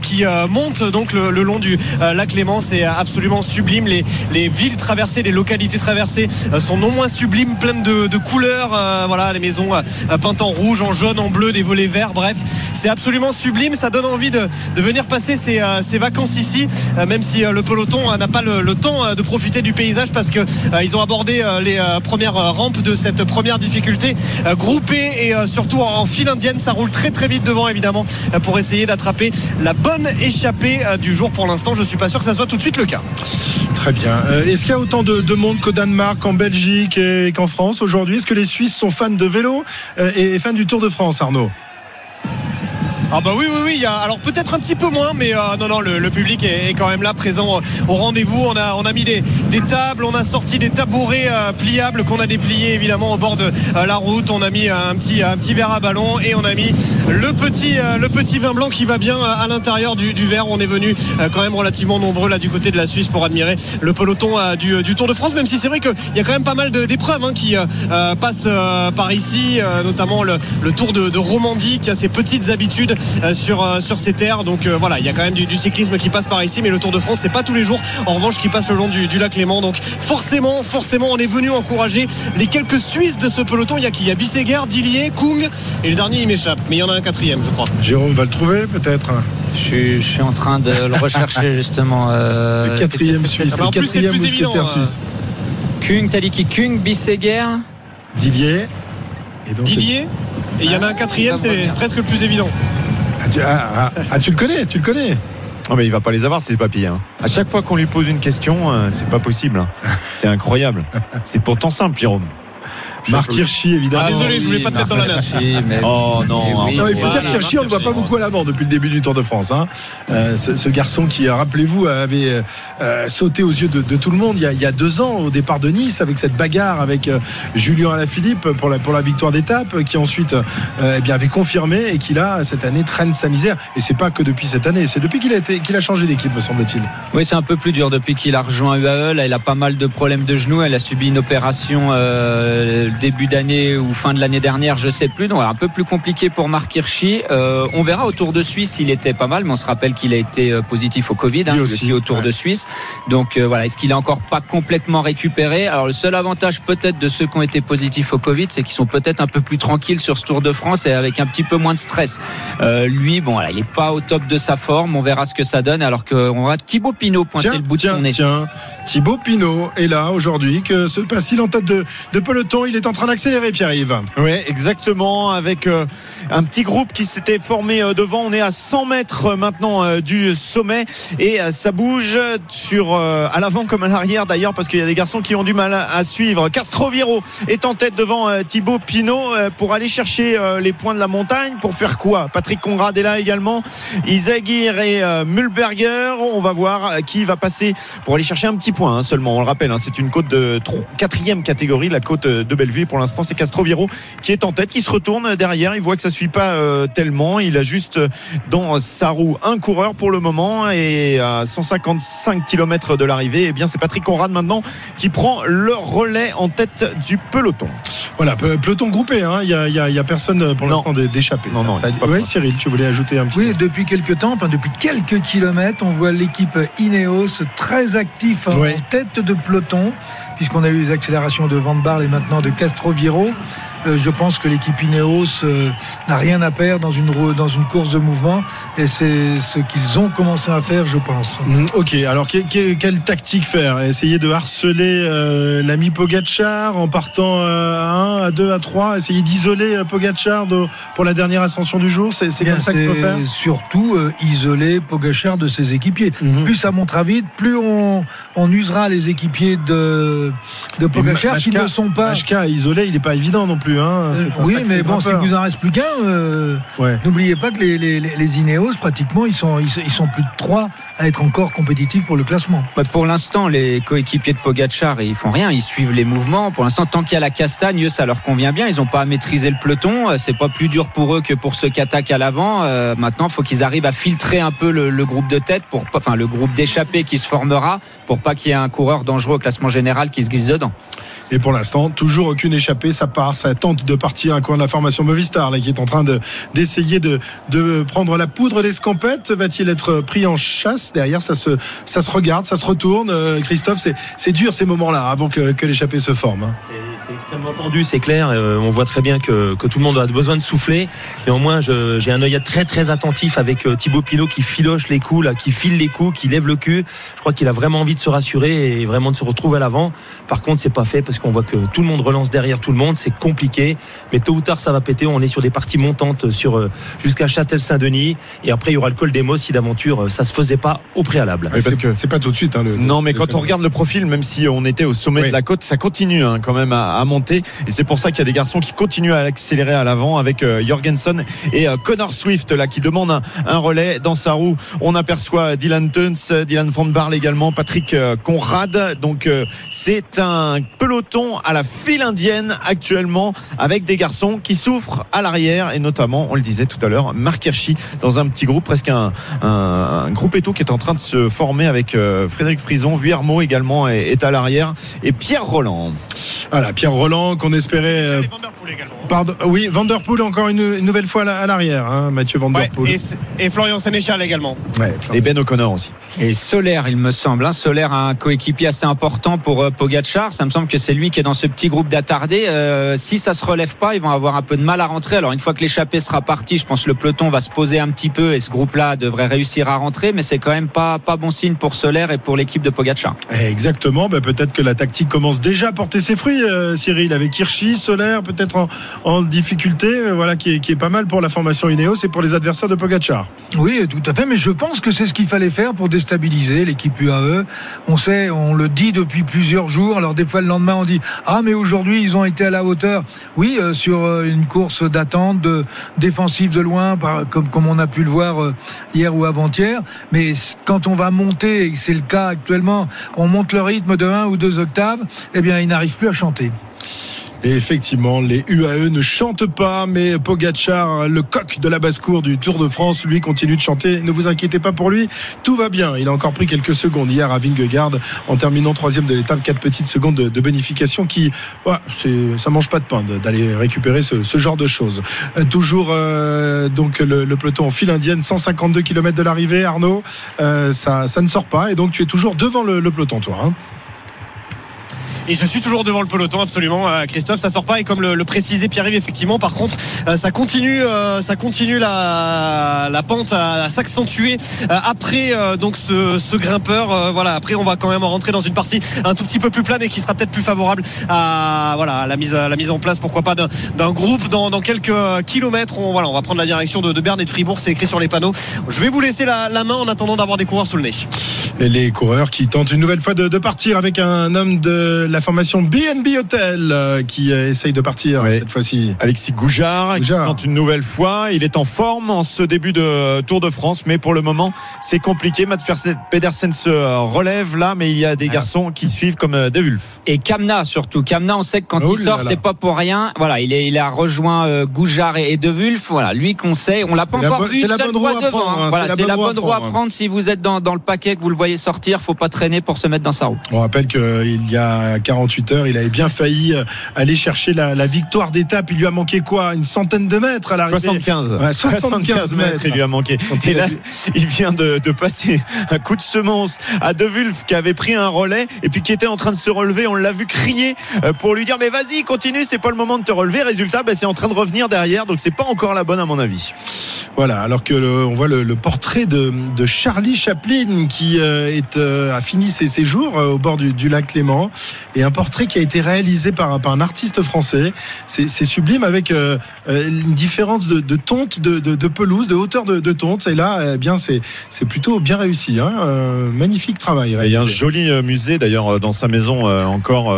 qui montent donc le, le long du lac Clément. C'est absolument sublime. Les, les villes traversées, les localités traversées euh, sont non moins sublimes, pleines de, couleurs. euh, voilà, les maisons euh, peintes en rouge, en jaune, en bleu, des volets verts. Bref, c'est absolument sublime. Ça donne envie de, venir passer ses vacances ici, même si le peloton n'a pas le, temps de profiter du paysage parce que euh, ils ont abordé les premières rampes de cette première difficulté groupée et surtout en, file indienne. Ça roule très très vite devant évidemment pour essayer d'attraper la bonne échappée du jour. Pour l'instant, je suis pas sûr que ça soit tout de suite le cas. Très bien. Euh, Est-ce qu'il y a autant de, de monde qu'au Danemark, en Belgique et qu'en France aujourd'hui? Est-ce que les Suisses sont fans de vélo euh, et fans du Tour de France, Arnaud? Ah bah oui oui oui alors peut-être un petit peu moins mais euh, non non le, public est, quand même là présent euh, au rendez-vous. On a on a mis des, des tables on a sorti des tabourets euh, pliables qu'on a dépliés évidemment au bord de la route. On a mis un petit un petit verre à ballon et on a mis le petit le petit vin blanc qui va bien à l'intérieur du, du verre. On est venu quand même relativement nombreux là du côté de la Suisse pour admirer le peloton du, du Tour de France même si c'est vrai qu'il y a quand même pas mal d'épreuves hein, qui passent par ici notamment le, le Tour de, de Romandie qui a ses petites habitudes sur, euh, sur ces terres. Donc euh, voilà, il y a quand même du, du cyclisme qui passe par ici, mais le Tour de France, c'est pas tous les jours. En revanche, qui passe le long du, du lac Léman. Donc forcément, forcément, on est venu encourager les quelques Suisses de ce peloton. Il y a qui? Il y a Bisseguer, Dillier, Kung, et le dernier, il m'échappe. Mais il y en a un quatrième, je crois. Jérôme va le trouver peut-être? Je suis, je suis en train de le rechercher justement. euh, Le quatrième Suisse, Ah le plus, quatrième plus évident, mousquetaire euh. suisse. Kung, t'as dit qui? Kung, Bisseguer? Didier. Et donc, Dillier, et il y en a un quatrième, c'est presque le plus évident. Ah, tu, ah, ah, ah, tu le connais, tu le connais. Oh mais il va pas les avoir ces papiers. hein. À chaque fois qu'on lui pose une question, euh, c'est pas possible. hein. C'est incroyable. C'est pourtant simple, Jérôme. Marc Hirschi, évidemment. Ah, désolé, je voulais pas te mettre dans la nasse. Oh non. Non, il faut Voilà, dire qu'Hirschi, on ne le voit pas beaucoup à l'avant depuis le début du Tour de France. hein. Euh, ce, ce garçon qui, euh, rappelez-vous, avait euh, sauté aux yeux de, de tout le monde il y, a, il y a deux ans au départ de Nice avec cette bagarre avec euh, Julien Alaphilippe pour la, pour la victoire d'étape, qui ensuite euh, eh bien, avait confirmé et qui là, cette année, traîne sa misère. Et c'est pas que depuis cette année, c'est depuis qu'il a, été- qu'il a changé d'équipe, me semble-t-il. Oui, c'est un peu plus dur depuis qu'il a rejoint UAE. Là, elle a pas mal de problèmes de genoux. Elle a subi une opération euh, début d'année ou fin de l'année dernière, je sais plus. Donc, un peu plus compliqué pour Marc Hirschi. Euh, on verra au Tour de Suisse, il était pas mal, mais on se rappelle qu'il a été euh, positif au Covid, hein, aussi, aussi au Tour ouais. de Suisse. Donc euh, voilà, est-ce qu'il est encore pas complètement récupéré? Alors le seul avantage peut-être de ceux qui ont été positifs au Covid, c'est qu'ils sont peut-être un peu plus tranquilles sur ce Tour de France et avec un petit peu moins de stress. Euh, lui, bon, voilà, il est pas au top de sa forme. On verra ce que ça donne. Alors qu'on va Thibaut Pinot pointer Tiens, le bout de son nez. tiens, Thibaut Pinot est là aujourd'hui. Que se passe-t-il en tête de, de peloton? Il est en train d'accélérer, Pierre-Yves. Oui, exactement. Avec euh, un petit groupe qui s'était formé euh, devant. On est à 100 mètres euh, maintenant du sommet et ça bouge sur à l'avant comme à l'arrière d'ailleurs parce qu'il y a des garçons qui ont du mal à, suivre. Castroviro est en tête devant Thibaut Pinot pour aller chercher les points de la montagne. Pour faire quoi? Patrick Conrad est là également. Isagir et Mulberger. On va voir qui va passer pour aller chercher un petit point hein, seulement. On le rappelle, hein, c'est une côte de quatrième catégorie, la côte euh, de Bellevue. Et Pour l'instant, c'est Castroviro qui est en tête, qui se retourne derrière. Il voit que ça suit pas euh, tellement. Il a juste euh, dans sa roue un coureur pour le moment et à 155 km de l'arrivée, eh bien c'est Patrick Conrad maintenant qui prend le relais en tête du peloton. Voilà, pe- peloton groupé. hein. Il n'y a, il y a- il y a personne pour Non. l'instant d'é- d'échappé. Non, Ça- non, ça- ouais, besoin. Cyril, tu voulais ajouter un petit Oui, depuis quelques temps, enfin depuis quelques kilomètres, on voit l'équipe Ineos très actif tête de peloton, puisqu'on a eu les accélérations de Van Barle et maintenant de Castroviro. Euh, je pense que l'équipe Ineos euh, n'a rien à perdre dans une, roue- dans une course de mouvement et c'est ce qu'ils ont commencé à faire, je pense. Mm, Ok, alors que- que- quelle tactique faire? Essayer de harceler euh, l'ami Pogachar en partant à 1, à 2, à 3 Essayer d'isoler Pogachar de- pour la dernière ascension du jour? C'est comme ça qu'il faut faire? surtout isoler Pogachar de ses équipiers. Mhm. Plus ça montera vite, plus on, on usera les équipiers de, de Pogachar qui ne sont pas. Machka isolé, il n'est pas évident non plus. Hein. Euh, oui, mais bon, s'il vous en reste plus qu'un, euh, Ouais. n'oubliez pas que les, les, les- les Ineos, pratiquement, ils sont, ils, sont- ils sont plus de trois à être encore compétitifs pour le classement. Ouais, Pour l'instant, les coéquipiers de Pogachar, ils font rien, ils suivent les mouvements. Pour l'instant, tant qu'il y a la castagne, eux, ça leur convient bien. Ils n'ont pas à maîtriser le peloton. Euh, C'est pas plus dur pour eux que pour ceux qui attaquent à l'avant. Euh, maintenant, il faut qu'ils arrivent à filtrer un peu le, le groupe de tête, pour enfin le groupe d'échappés qui se formera, pour pas qu'il y ait un coureur dangereux au classement général qui se glisse dedans. Et pour l'instant, toujours aucune échappée. Ça part, ça tente de partir un coin de la formation Movistar, là, qui est en train de d'essayer de, de prendre la poudre d'escampette. Va-t-il être pris en chasse Derrière, ça se, ça se regarde, ça se retourne. Euh, Christophe, c'est, dur ces moments-là avant que, que l'échappée se forme. hein. C'est extrêmement tendu, c'est clair. Euh, on voit très bien que, que tout le monde a besoin de souffler. Néanmoins, j'ai un œil très très attentif avec euh, Thibaut Pinot qui filoche les coups, là, qui file les coups, qui lève le cul. Je crois qu'il a vraiment envie de se rassurer et vraiment de se retrouver à l'avant. Par contre, c'est pas fait parce qu'on voit que tout le monde relance derrière tout le monde. C'est compliqué, mais tôt ou tard ça va péter. On est sur des parties montantes sur euh, jusqu'à Châtel-Saint-Denis et après il y aura le col des Mosses si d'aventure euh, ça se faisait pas au préalable. Ouais, parce c'est, que- c'est pas tout de suite. hein, le- Non, mais le- quand on regarde le profil, même si on était au sommet Oui. de la côte, ça continue hein, quand même à, à monter. Et c'est pour ça qu'il y a des garçons qui continuent à accélérer à l'avant avec euh, Jorgensen et euh, Connor Swift là qui demande un, un relais dans sa roue. On aperçoit Dylan Tuns, Dylan Van Barle également, Patrick euh, Conrad. Donc euh, c'est un peloton à la file indienne actuellement avec des garçons qui souffrent à l'arrière et notamment, on le disait tout à l'heure, Marc Hirschi dans un petit groupe, presque un, un, un groupe éto qui est en train de se former avec euh, Frédéric Frison, Vuillermo également est, est à l'arrière et Pierre Roland. Voilà, Pierre Roland qu'on espérait. euh, également. pardon, oui, Vanderpool encore une, une nouvelle fois à la- à l'arrière, hein, Mathieu Ouais, Vanderpool. et, et Florian Sénéchal également. Ouais, Et Ben O'Connor aussi. Et Solaire, il me semble. Hein. Solaire a un coéquipier assez important pour euh, Pogachar. Ça me semble que c'est lui qui est dans ce petit groupe d'attardés. Euh, si ça se relève pas, ils vont avoir un peu de mal à rentrer. Alors une fois que l'échappée sera partie, je pense que le peloton va se poser un petit peu et ce groupe-là devrait réussir à rentrer. Mais c'est quand même pas pas bon signe pour Solaire et pour l'équipe de Pogachar. Exactement, bah, peut-être que la tactique commence déjà à porter ses fruits, euh, Cyril, avec Hirschi, Solaire, peut-être en, en difficulté, euh, voilà, qui est, qui est pas mal pour la formation Ineos et pour les adversaires de Pogachar. Oui, tout à fait, mais je pense que c'est ce qu'il fallait faire pour déstabiliser l'équipe UAE. On sait, on le dit depuis plusieurs jours, alors des fois le lendemain on on dit ah mais aujourd'hui ils ont été à la hauteur. Oui, euh, sur euh, une course d'attente, de, défensive de loin, comme, comme on a pu le voir euh, hier ou avant-hier. Mais quand on va monter, et c'est le cas actuellement, on monte le rythme de 1 ou 2 octaves, eh bien ils n'arrivent plus à chanter. Effectivement, les UAE ne chantent pas, mais Pogachar, le coq de la basse-cour du Tour de France, lui continue de chanter. Ne vous inquiétez pas pour lui, tout va bien. Il a encore pris quelques secondes hier à Vingegaard en terminant troisième de l'étape, quatre petites secondes de, de bonification qui, c'est, ça mange pas de pain d'aller récupérer ce, genre de choses. Euh, toujours euh, donc le, peloton en file indienne, 152 km de l'arrivée, Arnaud, euh, ça, ne sort pas et donc tu es toujours devant le, le peloton, toi. hein. Et je suis toujours devant le peloton, absolument, euh, Christophe. Ça sort pas et comme le, le précisait Pierre-Yves, effectivement, par contre, euh, ça continue, euh, ça continue la, la pente à, à s'accentuer après donc ce, ce grimpeur. voilà, après on va quand même rentrer dans une partie un tout petit peu plus plane et qui sera peut-être plus favorable à voilà à la mise à la mise en place, pourquoi pas d'un d'un groupe dans, dans quelques kilomètres. On voilà, on va prendre la direction de, de Berne et de Fribourg. C'est écrit sur les panneaux. Je vais vous laisser la, la main en attendant d'avoir des coureurs sous le nez. Et les coureurs qui tentent une nouvelle fois de, de partir avec un homme de la formation BNB Hotel euh, qui euh, essaye de partir cette fois-ci. Alexis Goujard, Goujard. qui tente une nouvelle fois. Il est en forme en ce début de Tour de France, mais pour le moment, c'est compliqué. Mats Pedersen se relève là, mais il y a des garçons qui suivent comme euh, De Wulf. Et Kamna surtout. Kamna, on sait que quand Oh il sort, c'est pas pour rien. Voilà, il, est, il a rejoint euh, Goujard et, et De Wulf. Voilà, lui qu'on sait, on l'a pas C'est la encore vu c'est une la seule bonne roue à prendre, hein. hein. Voilà, C'est la c'est la bonne roue à prendre. Si vous êtes dans, dans le paquet, que vous le voyez sortir, faut pas traîner pour se mettre dans sa roue. On rappelle qu'il y a 48 heures, il avait bien failli euh, aller chercher la, la victoire d'étape. Il lui a manqué quoi? Une centaine de mètres à l'arrivée? 75. Ouais, 75 mètres. il lui a manqué. Il Et a là, vu- il vient de, de passer un coup de semence à De Wulf qui avait pris un relais et puis qui était en train de se relever. On l'a vu crier euh, pour lui dire mais vas-y continue, c'est pas le moment de te relever. Résultat, ben, c'est en train de revenir derrière, donc c'est pas encore la bonne à mon avis. Voilà, alors que le- on voit le, le portrait de, de Charlie Chaplin qui euh, est, euh, a fini ses séjours euh, au bord du, du lac Léman et un portrait qui a été réalisé par, par un artiste français. C'est sublime avec euh, euh, une différence de, de tonte, de, de- de pelouse, de hauteur de, tonte. Et là, eh bien, c'est plutôt bien réussi. Hein Euh, magnifique travail. Et il y a un joli musée d'ailleurs dans sa maison encore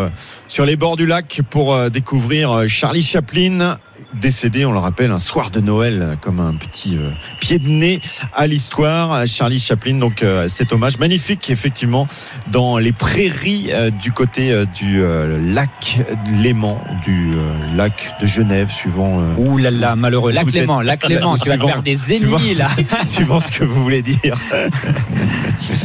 sur les bords du lac pour découvrir Charlie Chaplin décédé, on le rappelle, un soir de Noël comme un petit euh, pied de nez à l'histoire. Charlie Chaplin, donc euh, cet hommage magnifique effectivement dans les prairies euh, du côté euh, du euh, lac Léman, du euh, lac de Genève, suivant. euh, Ouh là là, malheureux. Lac êtes- Lac Clément, tu vas faire des suivant- ennemis là. suivant ce que vous voulez dire.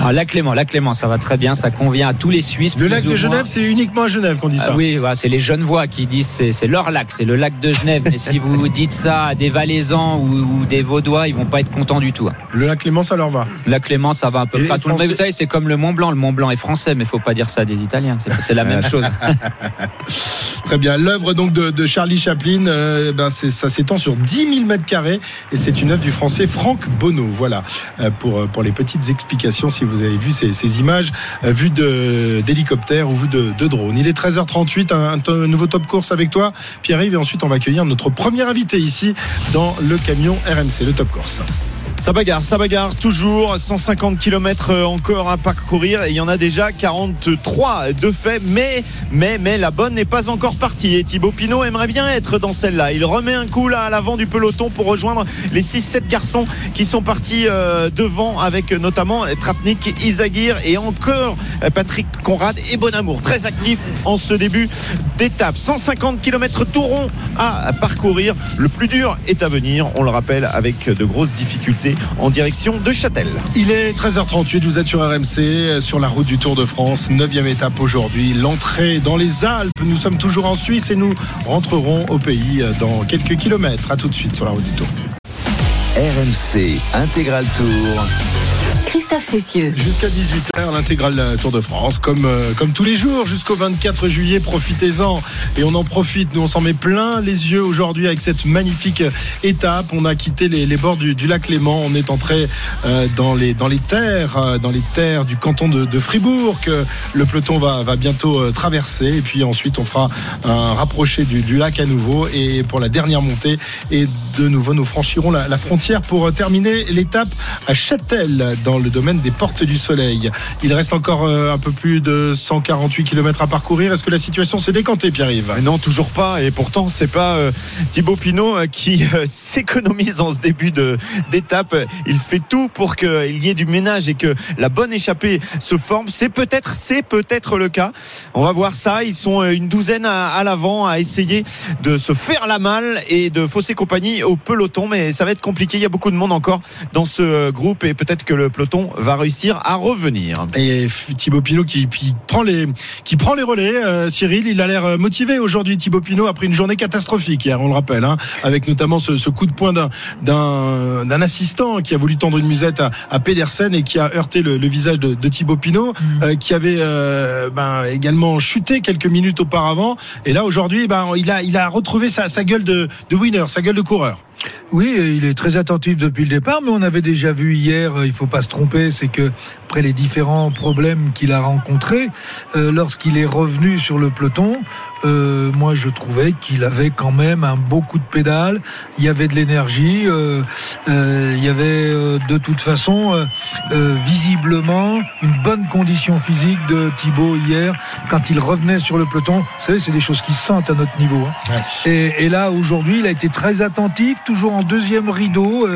Ah, Lac Clément, Lac Clément, ça va très bien, ça convient à tous les Suisses. Le lac de moins. Genève, c'est uniquement à Genève qu'on dit Ah ça. oui, voilà, c'est les jeunes voix qui disent c'est leur lac, c'est le lac de Genève. Mais si vous dites ça à des Valaisans ou, ou des Vaudois, ils vont pas être contents du tout. hein. Le lac Clément, ça leur va. Lac Clément, ça va un peu près à tout le monde. Vous savez, c'est comme le Mont Blanc. Le Mont Blanc est français, mais faut pas dire ça des Italiens. C'est la même chose. Très bien. L'œuvre donc de, Charlie Chaplin, euh, ben c'est- ça s'étend sur 10 000 mètres carrés et c'est une œuvre du français Franck Bonneau. Voilà euh, pour euh, pour les petites explications si vous avez vu ces, images vues d'hélicoptère ou vues de, drone. Il est 13h38, un, un nouveau top course avec toi, Pierre-Yves, et ensuite on va accueillir notre premier invité ici dans le camion RMC, le top course. Ça bagarre, ça bagarre toujours. 150 km encore à parcourir et il y en a déjà 43 de fait. Mais, mais, mais la bonne n'est pas encore partie. Et Thibaut Pinot aimerait bien être dans celle-là. Il remet un coup là à l'avant du peloton pour rejoindre les 6-7 garçons qui sont partis euh, devant avec notamment Trapnik, Isagir et encore euh, Patrick Conrad et Bonamour. Très actif en ce début d'étape. 150 km tout rond à parcourir. Le plus dur est à venir, on le rappelle, avec de grosses difficultés en direction de Châtel. Il est 13h38, vous êtes sur RMC, euh, sur la route du Tour de France, 9 étape aujourd'hui, l'entrée dans les Alpes. Nous sommes toujours en Suisse et nous rentrerons au pays euh, dans quelques kilomètres. À tout de suite sur la route du Tour. RMC Intégral Tour. Christophe Cessieux. Jusqu'à 18h, l'intégrale Tour de France, comme, euh, comme tous les jours, jusqu'au 24 juillet, profitez-en. Et on en profite, nous on s'en met plein les yeux aujourd'hui avec cette magnifique étape. On a quitté les, les bords du, du lac Léman, on est entré euh, dans, les, dans les terres, euh, dans les terres du canton de, de Fribourg, que le peloton va, va bientôt euh, traverser. Et puis ensuite, on fera un rapproché du, du lac à nouveau. Et pour la dernière montée, et de nouveau, nous franchirons la, la frontière pour euh, terminer l'étape à Châtel, dans le domaine des Portes du Soleil. Il reste encore euh, un peu plus de 148 km à parcourir. Est-ce que la situation s'est décantée, Pierre-Yves? Non, toujours pas. Et pourtant, c'est pas euh, Thibaut Pinot euh, qui euh, s'économise en ce début d'étape. Il fait tout pour qu'il y ait du ménage et que la bonne échappée se forme. C'est peut-être, c'est peut-être le cas. On va voir ça. Ils sont une douzaine à, à l'avant à essayer de se faire la malle et de fausser compagnie au peloton. Mais ça va être compliqué. Il y a beaucoup de monde encore dans ce groupe et peut-être que le peloton va réussir à revenir. Et Thibaut Pinot qui, qui prend les qui prend les relais. euh, Cyril, il a l'air euh, motivé aujourd'hui. Thibaut Pinot après une journée catastrophique hier, on le rappelle, hein, avec notamment ce, ce coup de poing d'un assistant qui a voulu tendre une musette à, à Pedersen et qui a heurté le, le visage de, de Thibaut Pinot, euh, qui avait euh, ben, également chuté quelques minutes auparavant. Et là aujourd'hui, ben, il a il a retrouvé sa, sa gueule de, de winner, sa gueule de coureur. Oui, il est très attentif depuis le départ, mais on avait déjà vu hier, il faut pas se tromper, c'est que après les différents problèmes qu'il a rencontrés, euh, lorsqu'il est revenu sur le peloton, euh, moi je trouvais qu'il avait quand même un beau coup de pédale, il y avait de l'énergie, euh, euh, il y avait de toute façon visiblement une bonne condition physique de Thibaut hier quand il revenait sur le peloton. Vous savez, c'est des choses qui se sentent à notre niveau. hein. Et, et là, aujourd'hui, il a été très attentif, toujours en deuxième rideau.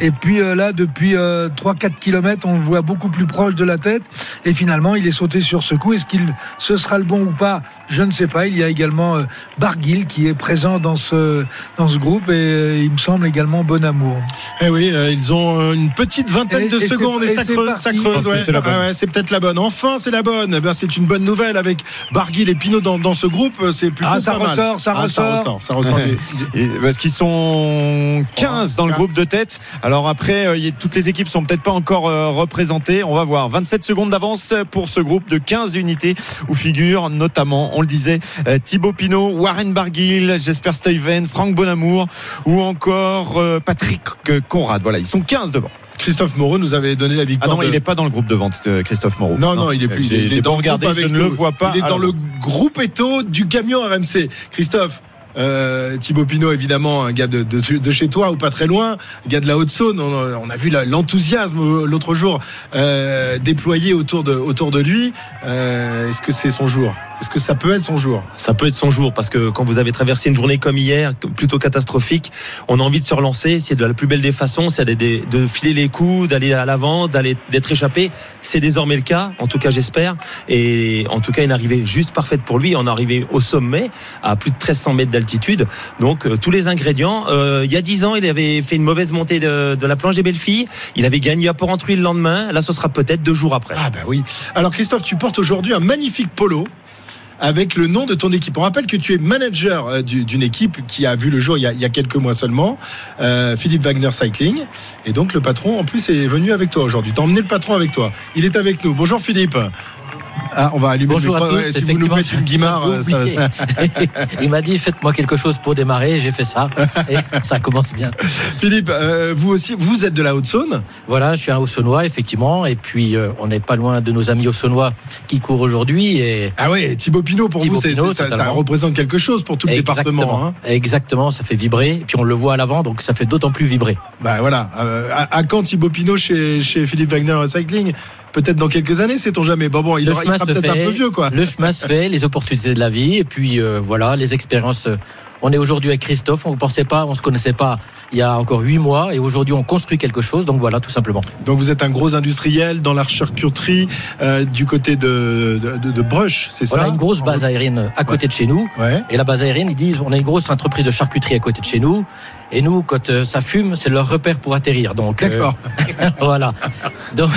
et puis là, depuis euh, 3-4 km, on le voit beaucoup plus proche de la tête. Et finalement, il est sauté sur ce coup. Est-ce qu'il ce sera le bon ou pas? Je ne sais pas. Il y a également euh, Barguil qui est présent dans ce, dans ce groupe. Et euh, il me semble également Bon Amour. Eh oui, euh, ils ont une petite vingtaine Et- de et secondes et, et ça c'est creuse, ça creuse. ouais. c'est. Ah ouais, c'est peut-être la bonne. Enfin, c'est la bonne. Ben, c'est une bonne nouvelle avec Barguil et Pinot dans, dans ce groupe. C'est plutôt Ah, ça pas mal. ressort, ça Ah, ressort. Ça ressort, du- parce qu'ils sont 15 dans le groupe de tête. Alors après, y a- toutes les équipes sont peut-être pas encore représentées. On va voir. 27 secondes d'avance pour ce groupe de 15 unités où figurent notamment, on le disait, euh, Thibaut Pinot, Warren Barguil, Jesper Stuyven, Franck Bonamour ou encore euh, Patrick euh, Conrad. Voilà, ils sont 15 devant. Christophe Moreau nous avait donné la Ah victoire. non, de- il n'est pas dans le groupe de vente, Christophe Moreau. Non, non, il est plus. J'ai regardé, groupe je ne le vois pas. Il est dans le groupe Eto du camion RMC. Christophe. Euh, Thibaut Pinot, évidemment, un gars de, de- chez toi ou pas très loin, un gars de la Haute-Saône. On, a- vu l'enthousiasme euh, l'autre jour euh, déployé autour de, autour de lui. Euh, Est-ce que c'est son jour? Est-ce que ça peut être son jour? Ça peut être son jour parce que quand vous avez traversé une journée comme hier, plutôt catastrophique, on a envie de se relancer. C'est de la plus belle des façons, c'est de, filer les coups, d'aller à l'avant, d'aller d'être échappé. C'est désormais le cas, en tout cas j'espère. Et en tout cas une arrivée juste parfaite pour lui. On est arrivé au sommet à plus de 1300 mètres d'altitude. Donc euh, tous les ingrédients. Euh, il y a 10 ans, il avait fait une mauvaise montée de, de la planche des belles filles. Il avait gagné à Port-Entruy le lendemain. Là, ce sera peut-être deux jours après. Ah bah oui. Alors Christophe, tu portes aujourd'hui un magnifique polo avec le nom de ton équipe. On rappelle que tu es manager euh, du- d'une équipe qui a vu le jour il y a, il y a quelques mois seulement, euh, Philippe Wagner Cycling. Et donc le patron en plus est venu avec toi aujourd'hui. T'as emmené le patron avec toi. Il est avec nous. Bonjour Philippe. Ah, on va allumer Bonjour le à micro. tous. Ouais, si vous nous faites une guimard, euh, ça oublié. va. Il m'a dit faites-moi quelque chose pour démarrer. J'ai fait ça et ça commence bien. Philippe, euh, vous aussi, vous êtes de la Haute-Saône? Voilà, je suis un Haut-Saônois effectivement, et puis euh, on n'est pas loin de nos amis Haut-Saônois qui courent aujourd'hui. Et Ah ouais, Thibaut Pinot pour Thibaut vous, Pinot, ça, représente quelque chose pour tout le exactement, département. hein. exactement, ça fait vibrer. Et puis on le voit à l'avant, donc ça fait d'autant plus vibrer. Bah voilà. Euh, à, à quand Thibaut Pinot chez, chez Philippe Wagner Cycling? Peut-être dans quelques années, sait-on jamais. Bon, bon, il, aura- sera se peut-être un fait, peu vieux, quoi. le chemin se fait, les opportunités de la vie, et puis euh, voilà, les expériences. euh, On est aujourd'hui avec Christophe, on ne pensait pas, on se connaissait pas il y a encore huit mois, et aujourd'hui on construit quelque chose. Donc voilà, tout simplement. Donc vous êtes un gros industriel dans la charcuterie euh, du côté de, de, Brush, c'est On ça a une grosse base aérienne à côté de chez nous. Ouais. Et la base aérienne, ils disent, on a une grosse entreprise de charcuterie à côté de chez nous. Et nous, quand euh, ça fume, c'est leur repère pour atterrir. Donc, euh, D'accord. voilà. Donc,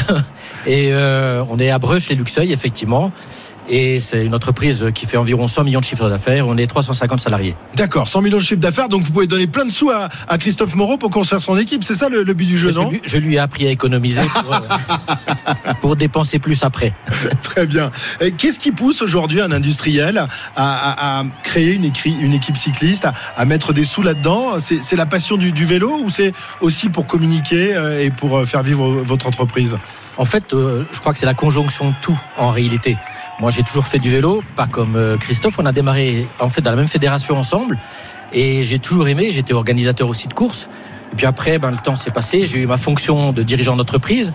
et euh, on est à Breuch, les Luxeuil, effectivement. Et c'est une entreprise qui fait environ 100 millions de chiffres d'affaires. On est 350 salariés. D'accord, 100 millions de chiffre d'affaires, donc vous pouvez donner plein de sous à, à Christophe Moreau pour construire son équipe. C'est ça le, le but du jeu, je, non lui, je lui ai appris à économiser pour, euh, pour dépenser plus après. Très bien. Qu'est-ce qui pousse aujourd'hui un industriel à, à- à créer une, écri- une équipe cycliste, à, à mettre des sous là-dedans? C'est la passion du, du vélo ou c'est aussi pour communiquer euh, et pour faire vivre votre entreprise? En fait, euh, je crois que c'est la conjonction de tout en réalité. Moi, j'ai toujours fait du vélo, pas comme euh, Christophe. On a démarré en fait dans la même fédération ensemble, et j'ai toujours aimé. J'étais organisateur aussi de courses. Et puis après, ben, le temps s'est passé. J'ai eu ma fonction de dirigeant d'entreprise.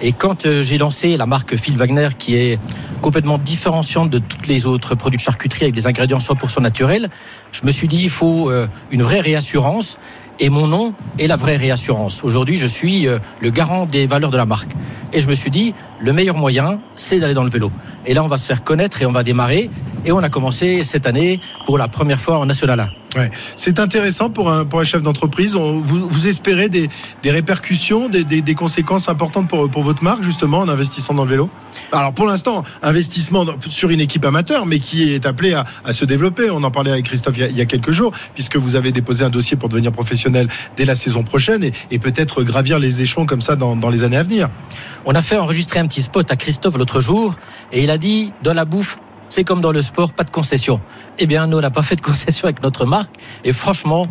Et quand euh, j'ai lancé la marque Phil Wagner, qui est complètement différenciante de toutes les autres produits de charcuterie avec des ingrédients 100% naturels, je me suis dit il faut une vraie réassurance. Et mon nom est la vraie réassurance. Aujourd'hui, je suis euh, le garant des valeurs de la marque. Et je me suis dit, le meilleur moyen, c'est d'aller dans le vélo. Et là, on va se faire connaître et on va démarrer. Et on a commencé cette année pour la première fois en National 1. Ouais. C'est intéressant pour un, pour un chef d'entreprise. Vous, vous espérez des, des répercussions, des, des, des conséquences importantes pour, pour votre marque, justement, en investissant dans le vélo? Alors, pour l'instant, investissement sur une équipe amateur, mais qui est appelée à, à se développer. On en parlait avec Christophe il y, a, il y a quelques jours, puisque vous avez déposé un dossier pour devenir professionnel dès la saison prochaine et, et peut-être gravir les échelons comme ça dans, dans les années à venir. On a fait enregistrer un petit spot à Christophe l'autre jour et il a dit dans la bouffe, c'est comme dans le sport, pas de concession. Eh bien, nous, on n'a pas fait de concession avec notre marque et franchement,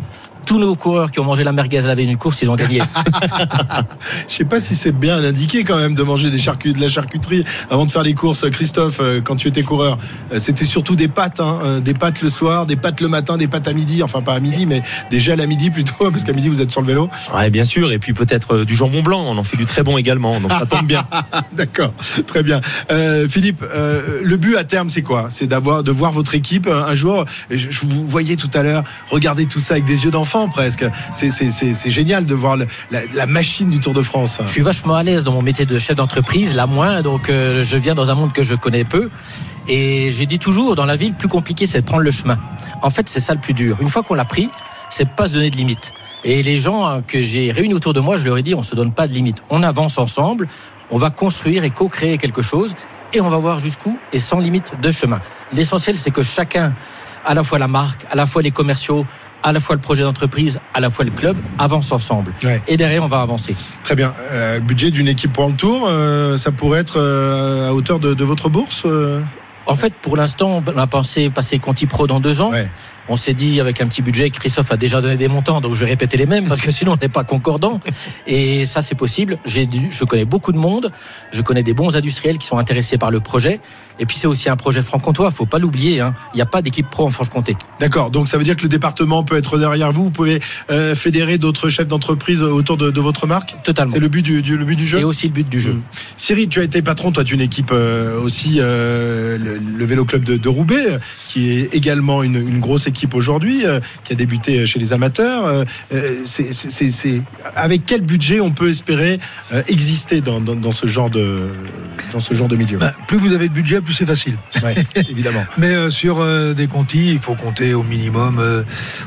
tous nos coureurs qui ont mangé la merguez à la veille d'une course, ils ont gagné. Je sais pas si c'est bien indiqué quand même de manger des charcuteries, de la charcuterie avant de faire les courses. Christophe, euh, quand tu étais coureur, euh, c'était surtout des pâtes, hein, euh, des pâtes le soir, des pâtes le matin, des pâtes à midi. Enfin pas à midi, mais des gels à midi plutôt, parce qu'à midi vous êtes sur le vélo. Ouais, bien sûr. Et puis peut-être du jambon blanc. On en fait du très bon également. Donc ça tombe bien. D'accord, très bien. Euh, Philippe, euh, le but à terme, c'est quoi? C'est d'avoir, de voir votre équipe un, jour. Je vous voyais tout à l'heure regarder tout ça avec des yeux d'enfant presque. C'est, génial de voir la, machine du Tour de France. Je suis vachement à l'aise dans mon métier de chef d'entreprise, la moins, donc euh, je viens dans un monde que je connais peu. Et j'ai dit toujours, dans la vie, le plus compliqué, c'est de prendre le chemin. En fait, c'est ça le plus dur. Une fois qu'on l'a pris, c'est pas se donner de limite. Et les gens hein, que j'ai réunis autour de moi, je leur ai dit, on se donne pas de limite. On avance ensemble, on va construire et co-créer quelque chose, et on va voir jusqu'où, et sans limite de chemin. L'essentiel, c'est que chacun, à la fois la marque, à la fois les commerciaux, à la fois le projet d'entreprise, à la fois le club, avance ensemble. Ouais. Et derrière, on va avancer. Très bien. Euh, le budget d'une équipe pour le Tour, euh, ça pourrait être euh, à hauteur de, de votre bourse En fait, pour l'instant, on a pensé passer Conti Pro dans deux ans. Ouais. On s'est dit avec un petit budget, Christophe a déjà donné des montants, donc je vais répéter les mêmes parce que sinon on n'est pas concordant. Et ça, c'est possible. Je connais beaucoup de monde, je connais des bons industriels qui sont intéressés par le projet. Et puis c'est aussi un projet franc-comtois, faut pas l'oublier. hein. Il n'y a pas d'équipe pro en Franche-Comté. D'accord. Donc ça veut dire que le département peut être derrière vous. Vous pouvez euh, fédérer d'autres chefs d'entreprise autour de, de votre marque? Totalement. C'est le but du, du- le but du jeu? C'est aussi le but du jeu. Mm. Cyril, tu as été patron, toi, d'une équipe euh, aussi, euh, le, le Vélo Club de, de Roubaix, qui est également une, une grosse équipe aujourd'hui, euh, qui a débuté chez les amateurs. Euh, euh, c'est- c'est- c'est- c'est- avec quel budget on peut espérer exister dans, dans- dans ce genre de, dans ce genre de milieu? Ben, plus vous avez de budget, plus c'est facile. Ouais, évidemment. Mais sur des contis, il faut compter au minimum,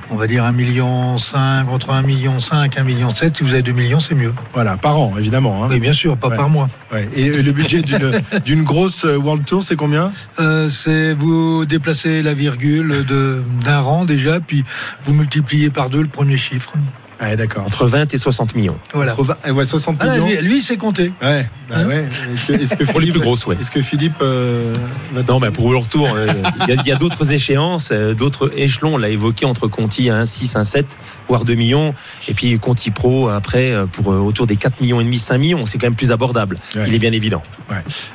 on va dire 1,5 million, entre 1,5 million, 1,7 million. Si vous avez 2 millions, c'est mieux. Voilà, par an, évidemment. hein. Oui, bien sûr, pas Ouais. par mois. Ouais. Et le budget d'une d'une grosse World Tour, c'est combien? Euh, c'est vous déplacez la virgule de- d'un déjà, puis vous multipliez par deux le premier chiffre. Ouais, d'accord. Entre 20 et 60 millions. Voilà. Entre vingt- eh ouais, 60 Ah, millions. lui, lui, c'est compté. Ouais, bah Hein ouais. Est-ce que, est-ce que Pour les Philippe, plus grosses, ouais. est-ce que Philippe euh, va Non, mais pour le retour, euh, il y a- il y a, d'autres échéances, euh, d'autres échelons. On l'a évoqué entre Conti à 1,6, 1,7, voire 2 millions. Et puis Conti Pro, après, euh, pour euh, autour des 4 millions et demi, 5 millions. C'est quand même plus abordable. Ouais. Il est bien évident.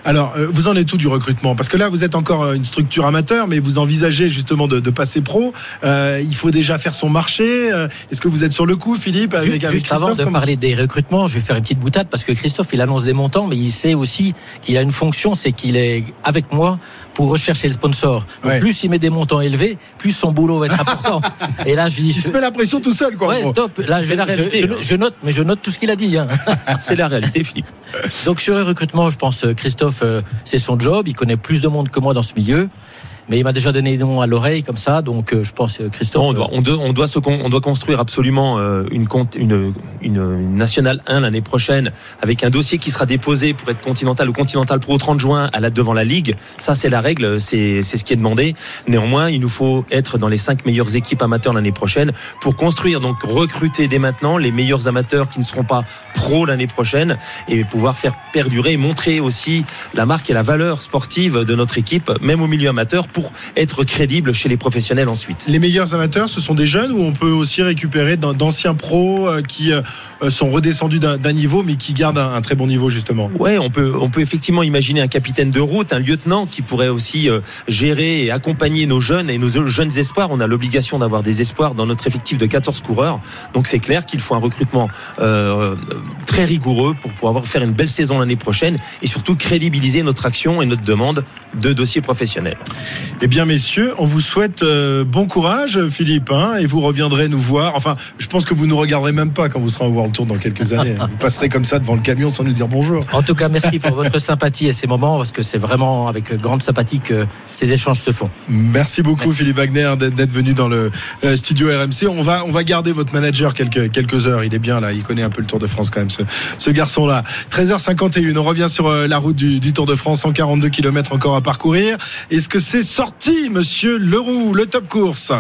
Alors, euh, vous en êtes tout du recrutement? Parce que là, vous êtes encore euh, une structure amateur, mais vous envisagez justement de, de passer pro. Euh, il faut déjà faire son marché. Euh, Est-ce que vous êtes sur le coup, Philippe avec, Juste, avec avant de parler des recrutements, je vais faire une petite boutade parce que Christophe, il annonce des montants, mais il sait aussi qu'il a une fonction, c'est qu'il est avec moi pour rechercher le sponsor. Donc Ouais. plus il met des montants élevés, plus son boulot va être important. Et là, je dis, Il se met la pression tout seul, quoi. Ouais, top. Là, je, C'est la je- réalité, je- hein. je note, mais je note tout ce qu'il a dit. hein. C'est la réalité, Philippe. Donc sur le recrutement, je pense euh, Christophe, euh, c'est son job. Il connaît plus de monde que moi dans ce milieu. Mais il m'a déjà donné des noms à l'oreille comme ça, donc euh, je pense euh, Christophe. Non, on, doit, on, doit, on, doit se on doit construire absolument euh, une, compte- une, une, une nationale 1 l'année prochaine avec un dossier qui sera déposé pour être continental ou continental pro au 30 juin à la, devant la Ligue. Ça, c'est la règle, c'est c'est ce qui est demandé. Néanmoins, il nous faut être dans les cinq meilleures équipes amateurs l'année prochaine pour construire, donc recruter dès maintenant les meilleurs amateurs qui ne seront pas pros l'année prochaine et pouvoir faire perdurer et montrer aussi la marque et la valeur sportive de notre équipe, même au milieu amateur, pour être crédible chez les professionnels ensuite. Les meilleurs amateurs, ce sont des jeunes ou on peut aussi récupérer d'an- d'anciens pros euh, qui euh, sont redescendus d'un niveau mais qui gardent un, un très bon niveau justement? Ouais, on peut, on peut effectivement imaginer un capitaine de route, un lieutenant qui pourrait aussi euh, gérer et accompagner nos jeunes et nos jeunes espoirs. On a l'obligation d'avoir des espoirs dans notre effectif de 14 coureurs. Donc c'est clair qu'il faut un recrutement euh, très rigoureux pour pouvoir faire une belle saison l'année prochaine et surtout crédibiliser notre action et notre demande de dossiers professionnels. Eh bien, messieurs, on vous souhaite euh, bon courage, Philippe, hein, et vous reviendrez nous voir. Enfin, je pense que vous nous regarderez même pas quand vous serez au World Tour dans quelques années. Vous passerez comme ça devant le camion sans nous dire bonjour. En tout cas, merci pour votre sympathie et ces moments, parce que c'est vraiment avec grande sympathie que ces échanges se font. Merci beaucoup, Philippe Wagner, d'être venu dans le euh, studio RMC. On va, on va garder votre manager quelques, quelques heures. Il est bien là. Il connaît un peu le Tour de France quand même, ce, ce garçon-là. 13h51. On revient sur euh, la route du, du Tour de France. 142 km encore à parcourir. Est-ce que c'est sorti, monsieur Leroux, le top course?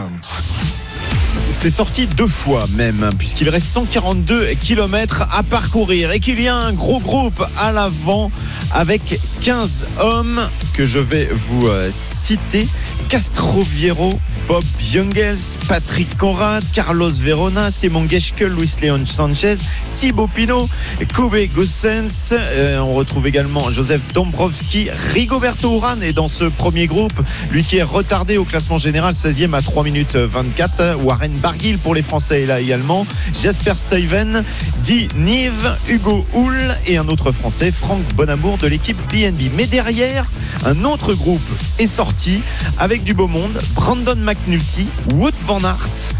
C'est sorti deux fois même, puisqu'il reste 142 km à parcourir et qu'il y a un gros groupe à l'avant avec 15 hommes que je vais vous euh, citer. Castroviero, Bob Jungels, Patrick Conrad, Carlos Verona, Simon Geschke, Luis Leon Sanchez, Thibaut Pinot, Kobe Gossens. Euh, on retrouve également Joseph Dombrovski, Rigoberto Urán est dans ce premier groupe, lui qui est retardé au classement général 16e à 3 minutes 24. Warren Barguil pour les Français est là également. Jasper Stuyven, Guy Nive, Hugo Hull et un autre Français, Franck Bonamour de l'équipe BNB. Mais derrière, un autre groupe est sorti avec du beau monde. Brandon McNulty, Wood Van Aert,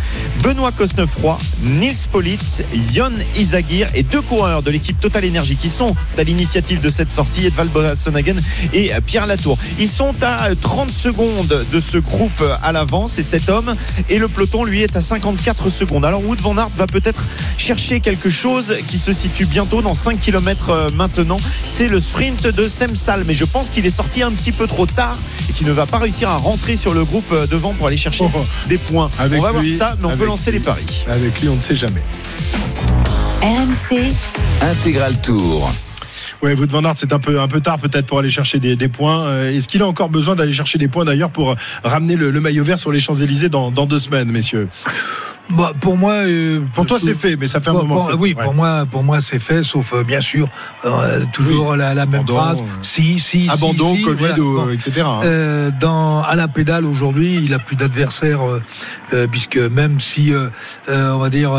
Benoît Cosnefroy, Nils Polit, Jon Isagir et deux coureurs de l'équipe Total Energy qui sont à l'initiative de cette sortie, Edvald Boassonagen et Pierre Latour. Ils sont à 30 secondes de ce groupe à l'avant, c'est cet homme, et le peloton lui est à 54 secondes. Alors Wood Van Aert va peut-être chercher quelque chose qui se situe bientôt dans 5 km maintenant. C'est le sprint de Semsal, mais je pense qu'il est sorti un petit peu trop tard et qu'il ne va pas réussir à rentrer sur le groupe devant pour aller chercher des points. Avec on va lui, voir ça, on peut lancer lui. les paris. Avec lui, on ne sait jamais. RMC, Intégral Tour. Ouais, Wout van Aert, c'est un peu, un peu tard peut-être pour aller chercher des, des points. Euh, Est-ce qu'il a encore besoin d'aller chercher des points d'ailleurs pour ramener le, le maillot vert sur les Champs-Élysées dans, dans deux semaines, messieurs? Bah, pour moi, euh, Pour toi, c'est fait, mais ça fait un moment. pour- oui, fait. pour moi, pour moi, c'est fait, sauf euh, bien sûr euh, toujours la, la même Abandon, phrase. Si, si, si, Abandon, si, Covid, voilà. ou, Bon. etc. hein. Dans à la pédale aujourd'hui, il a plus d'adversaires euh, puisque même si on va dire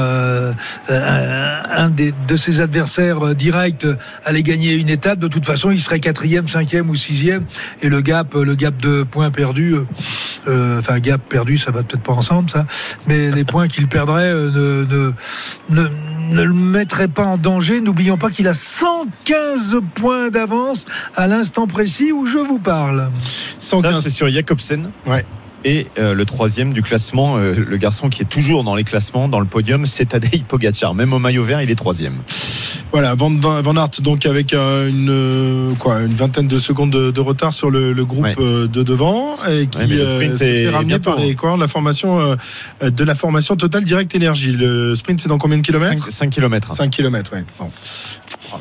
un des, de ses adversaires directs allait gagner une étape, de toute façon, il serait quatrième, cinquième ou sixième, et le gap, le gap de points perdus, enfin gap perdu, ça va peut-être pas ensemble, ça, mais les points qu'il perdrait euh, ne, ne, ne ne le mettrait pas en danger. N'oublions pas qu'il a 115 points d'avance à l'instant précis où je vous parle. Ça, c'est sur Jacobsen. Ouais. Et euh, le troisième du classement, euh, le garçon qui est toujours dans les classements, dans le podium, c'est Tadej Pogacar. Même au maillot vert, il est troisième. Voilà, Van, Van, Aert, donc avec euh, une, quoi, une vingtaine de secondes de, de retard sur le, le groupe Ouais. de devant et qui Ouais, le sprint se fait est ramener bientôt, par les hein. coureurs de la formation de la formation Total Direct Énergie. Le sprint, c'est dans combien de kilomètres? 5, km. 5 km, oui.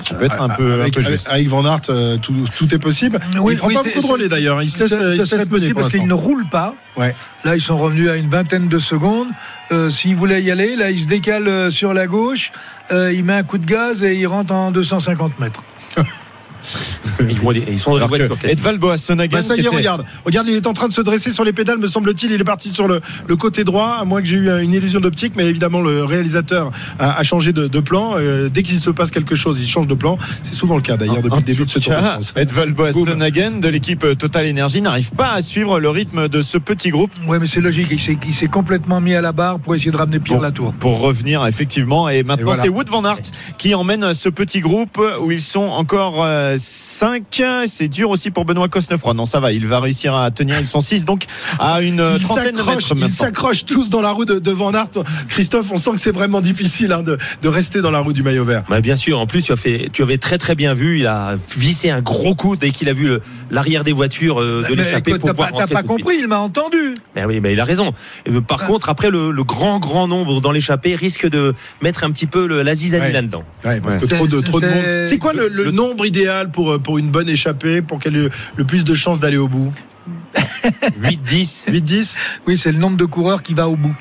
Ça peut être un peu, avec, un peu avec- juste. avec Van Aert, euh, tout, tout est possible. Oui, il prend oui, pas beaucoup de relais d'ailleurs. Il se laisse, il se laisse possible parce qu'il ne roule pas. Ouais. Là, ils sont revenus à une vingtaine de secondes. Euh, S'il voulait y aller, là, il se décale euh, sur la gauche, euh, il met un coup de gaz et il rentre en 250 mètres. Ils, vont aller- ils sont dans que quasiment. Edvald Boassonagen. Bah, ça y est, était- regarde. Regarde, il est en train de se dresser sur les pédales, me semble-t-il. Il est parti sur le, le côté droit, à moins que j'ai eu une illusion d'optique, mais évidemment, le réalisateur a, a changé de, de plan. Euh, dès qu'il se passe quelque chose, il change de plan. C'est souvent le cas d'ailleurs depuis En le début de ce Tour de cas, France. Edvald Boassonagen de l'équipe Total Energy n'arrive pas à suivre le rythme de ce petit groupe Ouais, mais c'est logique. Il s'est- il s'est complètement mis à la barre pour essayer de ramener Pierre Bon. Latour. pour revenir effectivement. Et maintenant, Et voilà. c'est Wood Van Aert qui emmène ce petit groupe où ils sont encore 5. C'est dur aussi pour Benoît Cosnefroy. Non, ça va, il va réussir à tenir. Ils sont 6 donc à une Ils trentaine de mètres Ils s'accrochent tous dans la roue de, de Van Aert. Christophe, on sent que c'est vraiment difficile hein, de, de rester dans la roue du maillot vert. Bah, bien sûr, en plus tu, as fait, tu avais très très bien vu, il a vissé un gros coup dès qu'il a vu l'arrière des voitures euh, de pour T'as pouvoir pas, t'as rentrer pas compris, il m'a entendu. Mais oui, mais il a raison. Et, euh, Par contre, après le, le grand grand nombre dans l'échappée risque de mettre un petit peu le, la zizanie Ouais. là-dedans. Ouais, parce Ouais. que trop de, C'est- trop de c'est- monde. C'est quoi le, le nombre idéal pour, euh, pour une bonne échappée, pour qu'elle ait le plus de chances d'aller au bout 8-10. 8-10 Oui, c'est le nombre de coureurs qui va au bout.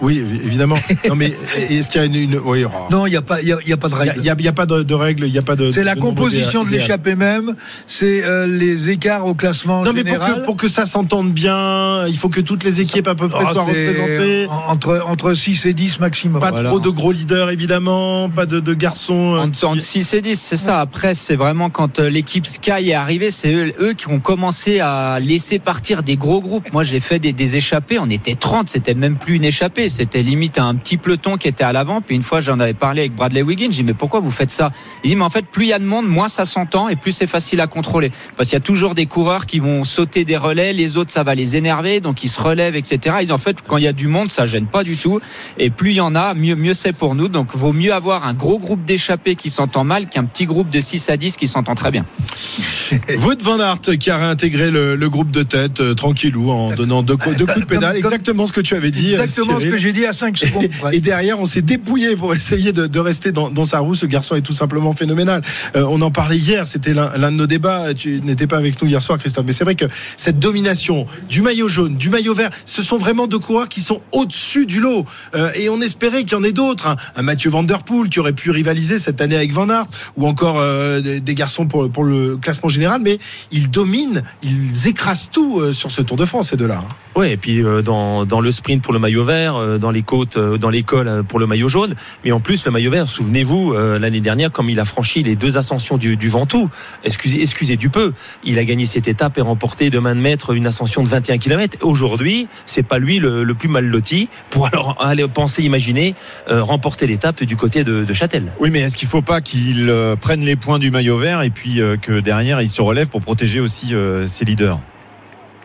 Oui, évidemment. Non, mais est-ce qu'il y a une. une... Oui, oh. Non, il n'y a, pas- il y a, il y a pas de Il n'y règle. a, il y a pas de, de règles, il n'y a pas de. C'est la composition de l'échappée même, c'est euh, les écarts au classement Non, mais pour que, pour que ça s'entende bien, il faut que toutes les équipes à peu près Ah, soient représentées. en- Entre, entre 6 et 10 maximum. Pas Voilà. trop de gros leaders, évidemment. Pas de, de garçons. euh, Entre, entre 6 et 10, c'est ça. Après, c'est vraiment quand euh, l'équipe Sky est arrivée, c'est eux, eux qui ont commencé à laisser partir des gros groupes. Moi, j'ai fait des, des échappées. On était 30. C'était même plus une échappée. C'était limite un petit peloton qui était à l'avant. Puis une fois, j'en avais parlé avec Bradley Wiggins. J'ai dit, mais pourquoi vous faites ça? Il dit, mais en fait, plus il y a de monde, moins ça s'entend et plus c'est facile à contrôler. Parce qu'il y a toujours des coureurs qui vont sauter des relais. Les autres, ça va les énerver. Donc, ils se relèvent, etc. Ils, en fait, quand il y a du monde, ça gêne pas du tout. Et plus il y en a, mieux, mieux c'est pour nous. Donc, vaut mieux avoir un gros groupe d'échappés qui s'entend mal qu'un petit groupe de 6 à 10 qui s'entend très bien. Wout van Aert qui a réintégré le, le groupe de tête euh, tranquillou en donnant deux, coups- deux coups de pédale. Exactement ce que tu avais dit. euh, Exactement ce. Que j'ai dit à 5 secondes. Et derrière, on s'est dépouillé pour essayer de, de rester dans, dans sa roue. Ce garçon est tout simplement phénoménal. Euh, on en parlait hier, c'était l'un de nos débats. Tu n'étais pas avec nous hier soir, Christophe. Mais c'est vrai que cette domination du maillot jaune, du maillot vert, ce sont vraiment deux coureurs qui sont au-dessus du lot. Euh, et on espérait qu'il y en ait d'autres. Un, un Mathieu Van Der Poel qui aurait pu rivaliser cette année avec Van Aert, ou encore euh, des, des garçons pour, pour le classement général. Mais ils dominent, ils écrasent tout euh, sur ce Tour de France, ces deux-là. hein. Ouais, et puis euh, dans, dans le sprint pour le maillot vert, euh, dans les côtes, euh, dans l'école euh, pour le maillot jaune. Mais en plus, le maillot vert, souvenez-vous, l'année dernière, comme il a franchi les deux ascensions du, Ventoux, excusez, du peu, il a gagné cette étape et remporté de main de maître une ascension de 21 km. Aujourd'hui, c'est pas lui le, plus mal loti pour alors aller penser, imaginer, remporter l'étape du côté de, Châtel. Oui, mais est-ce qu'il faut pas qu'il prenne les points du maillot vert et puis que derrière il se relève pour protéger aussi ses leaders?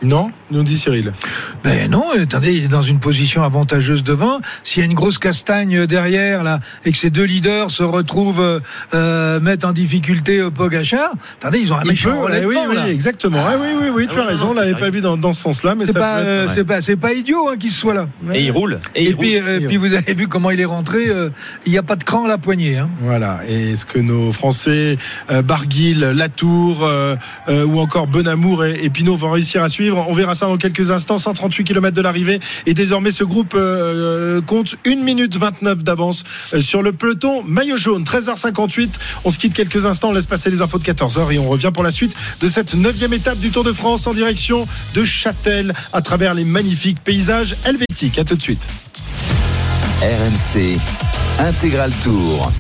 Non Nous dit Cyril. Ben non, attendez, il est dans une position avantageuse devant. S'il y a une grosse castagne derrière là et que ces deux leaders se retrouvent euh, euh, mettre en difficulté euh, Pogachar, attendez, ils ont un Il méchant ouais, oui, oui, là. exactement. Ah, oui, oui, oui, tu Ah as ouais, raison. non, On l'avait pas vu dans, dans ce sens-là, mais C'est ça pas, euh, c'est pas, c'est pas idiot hein, qu'il soit là. Et il roule. Et, Et, il puis, roule. euh, puis vous avez vu comment il est rentré. euh, il n'y a pas de cran à la poignée. Hein. Voilà. Et est-ce que nos Français, euh, Barguil, Latour euh, euh, ou encore Benamour et, et Pinot vont réussir à suivre? On verra ça dans quelques instants. 138 km de l'arrivée. Et désormais, ce groupe euh, compte 1 minute 29 d'avance euh, sur le peloton maillot jaune. 13h58. On se quitte quelques instants. On laisse passer les infos de 14h et on revient pour la suite de cette neuvième étape du Tour de France en direction de Châtel à travers les magnifiques paysages helvétiques. À tout de suite. RMC Intégral Tour.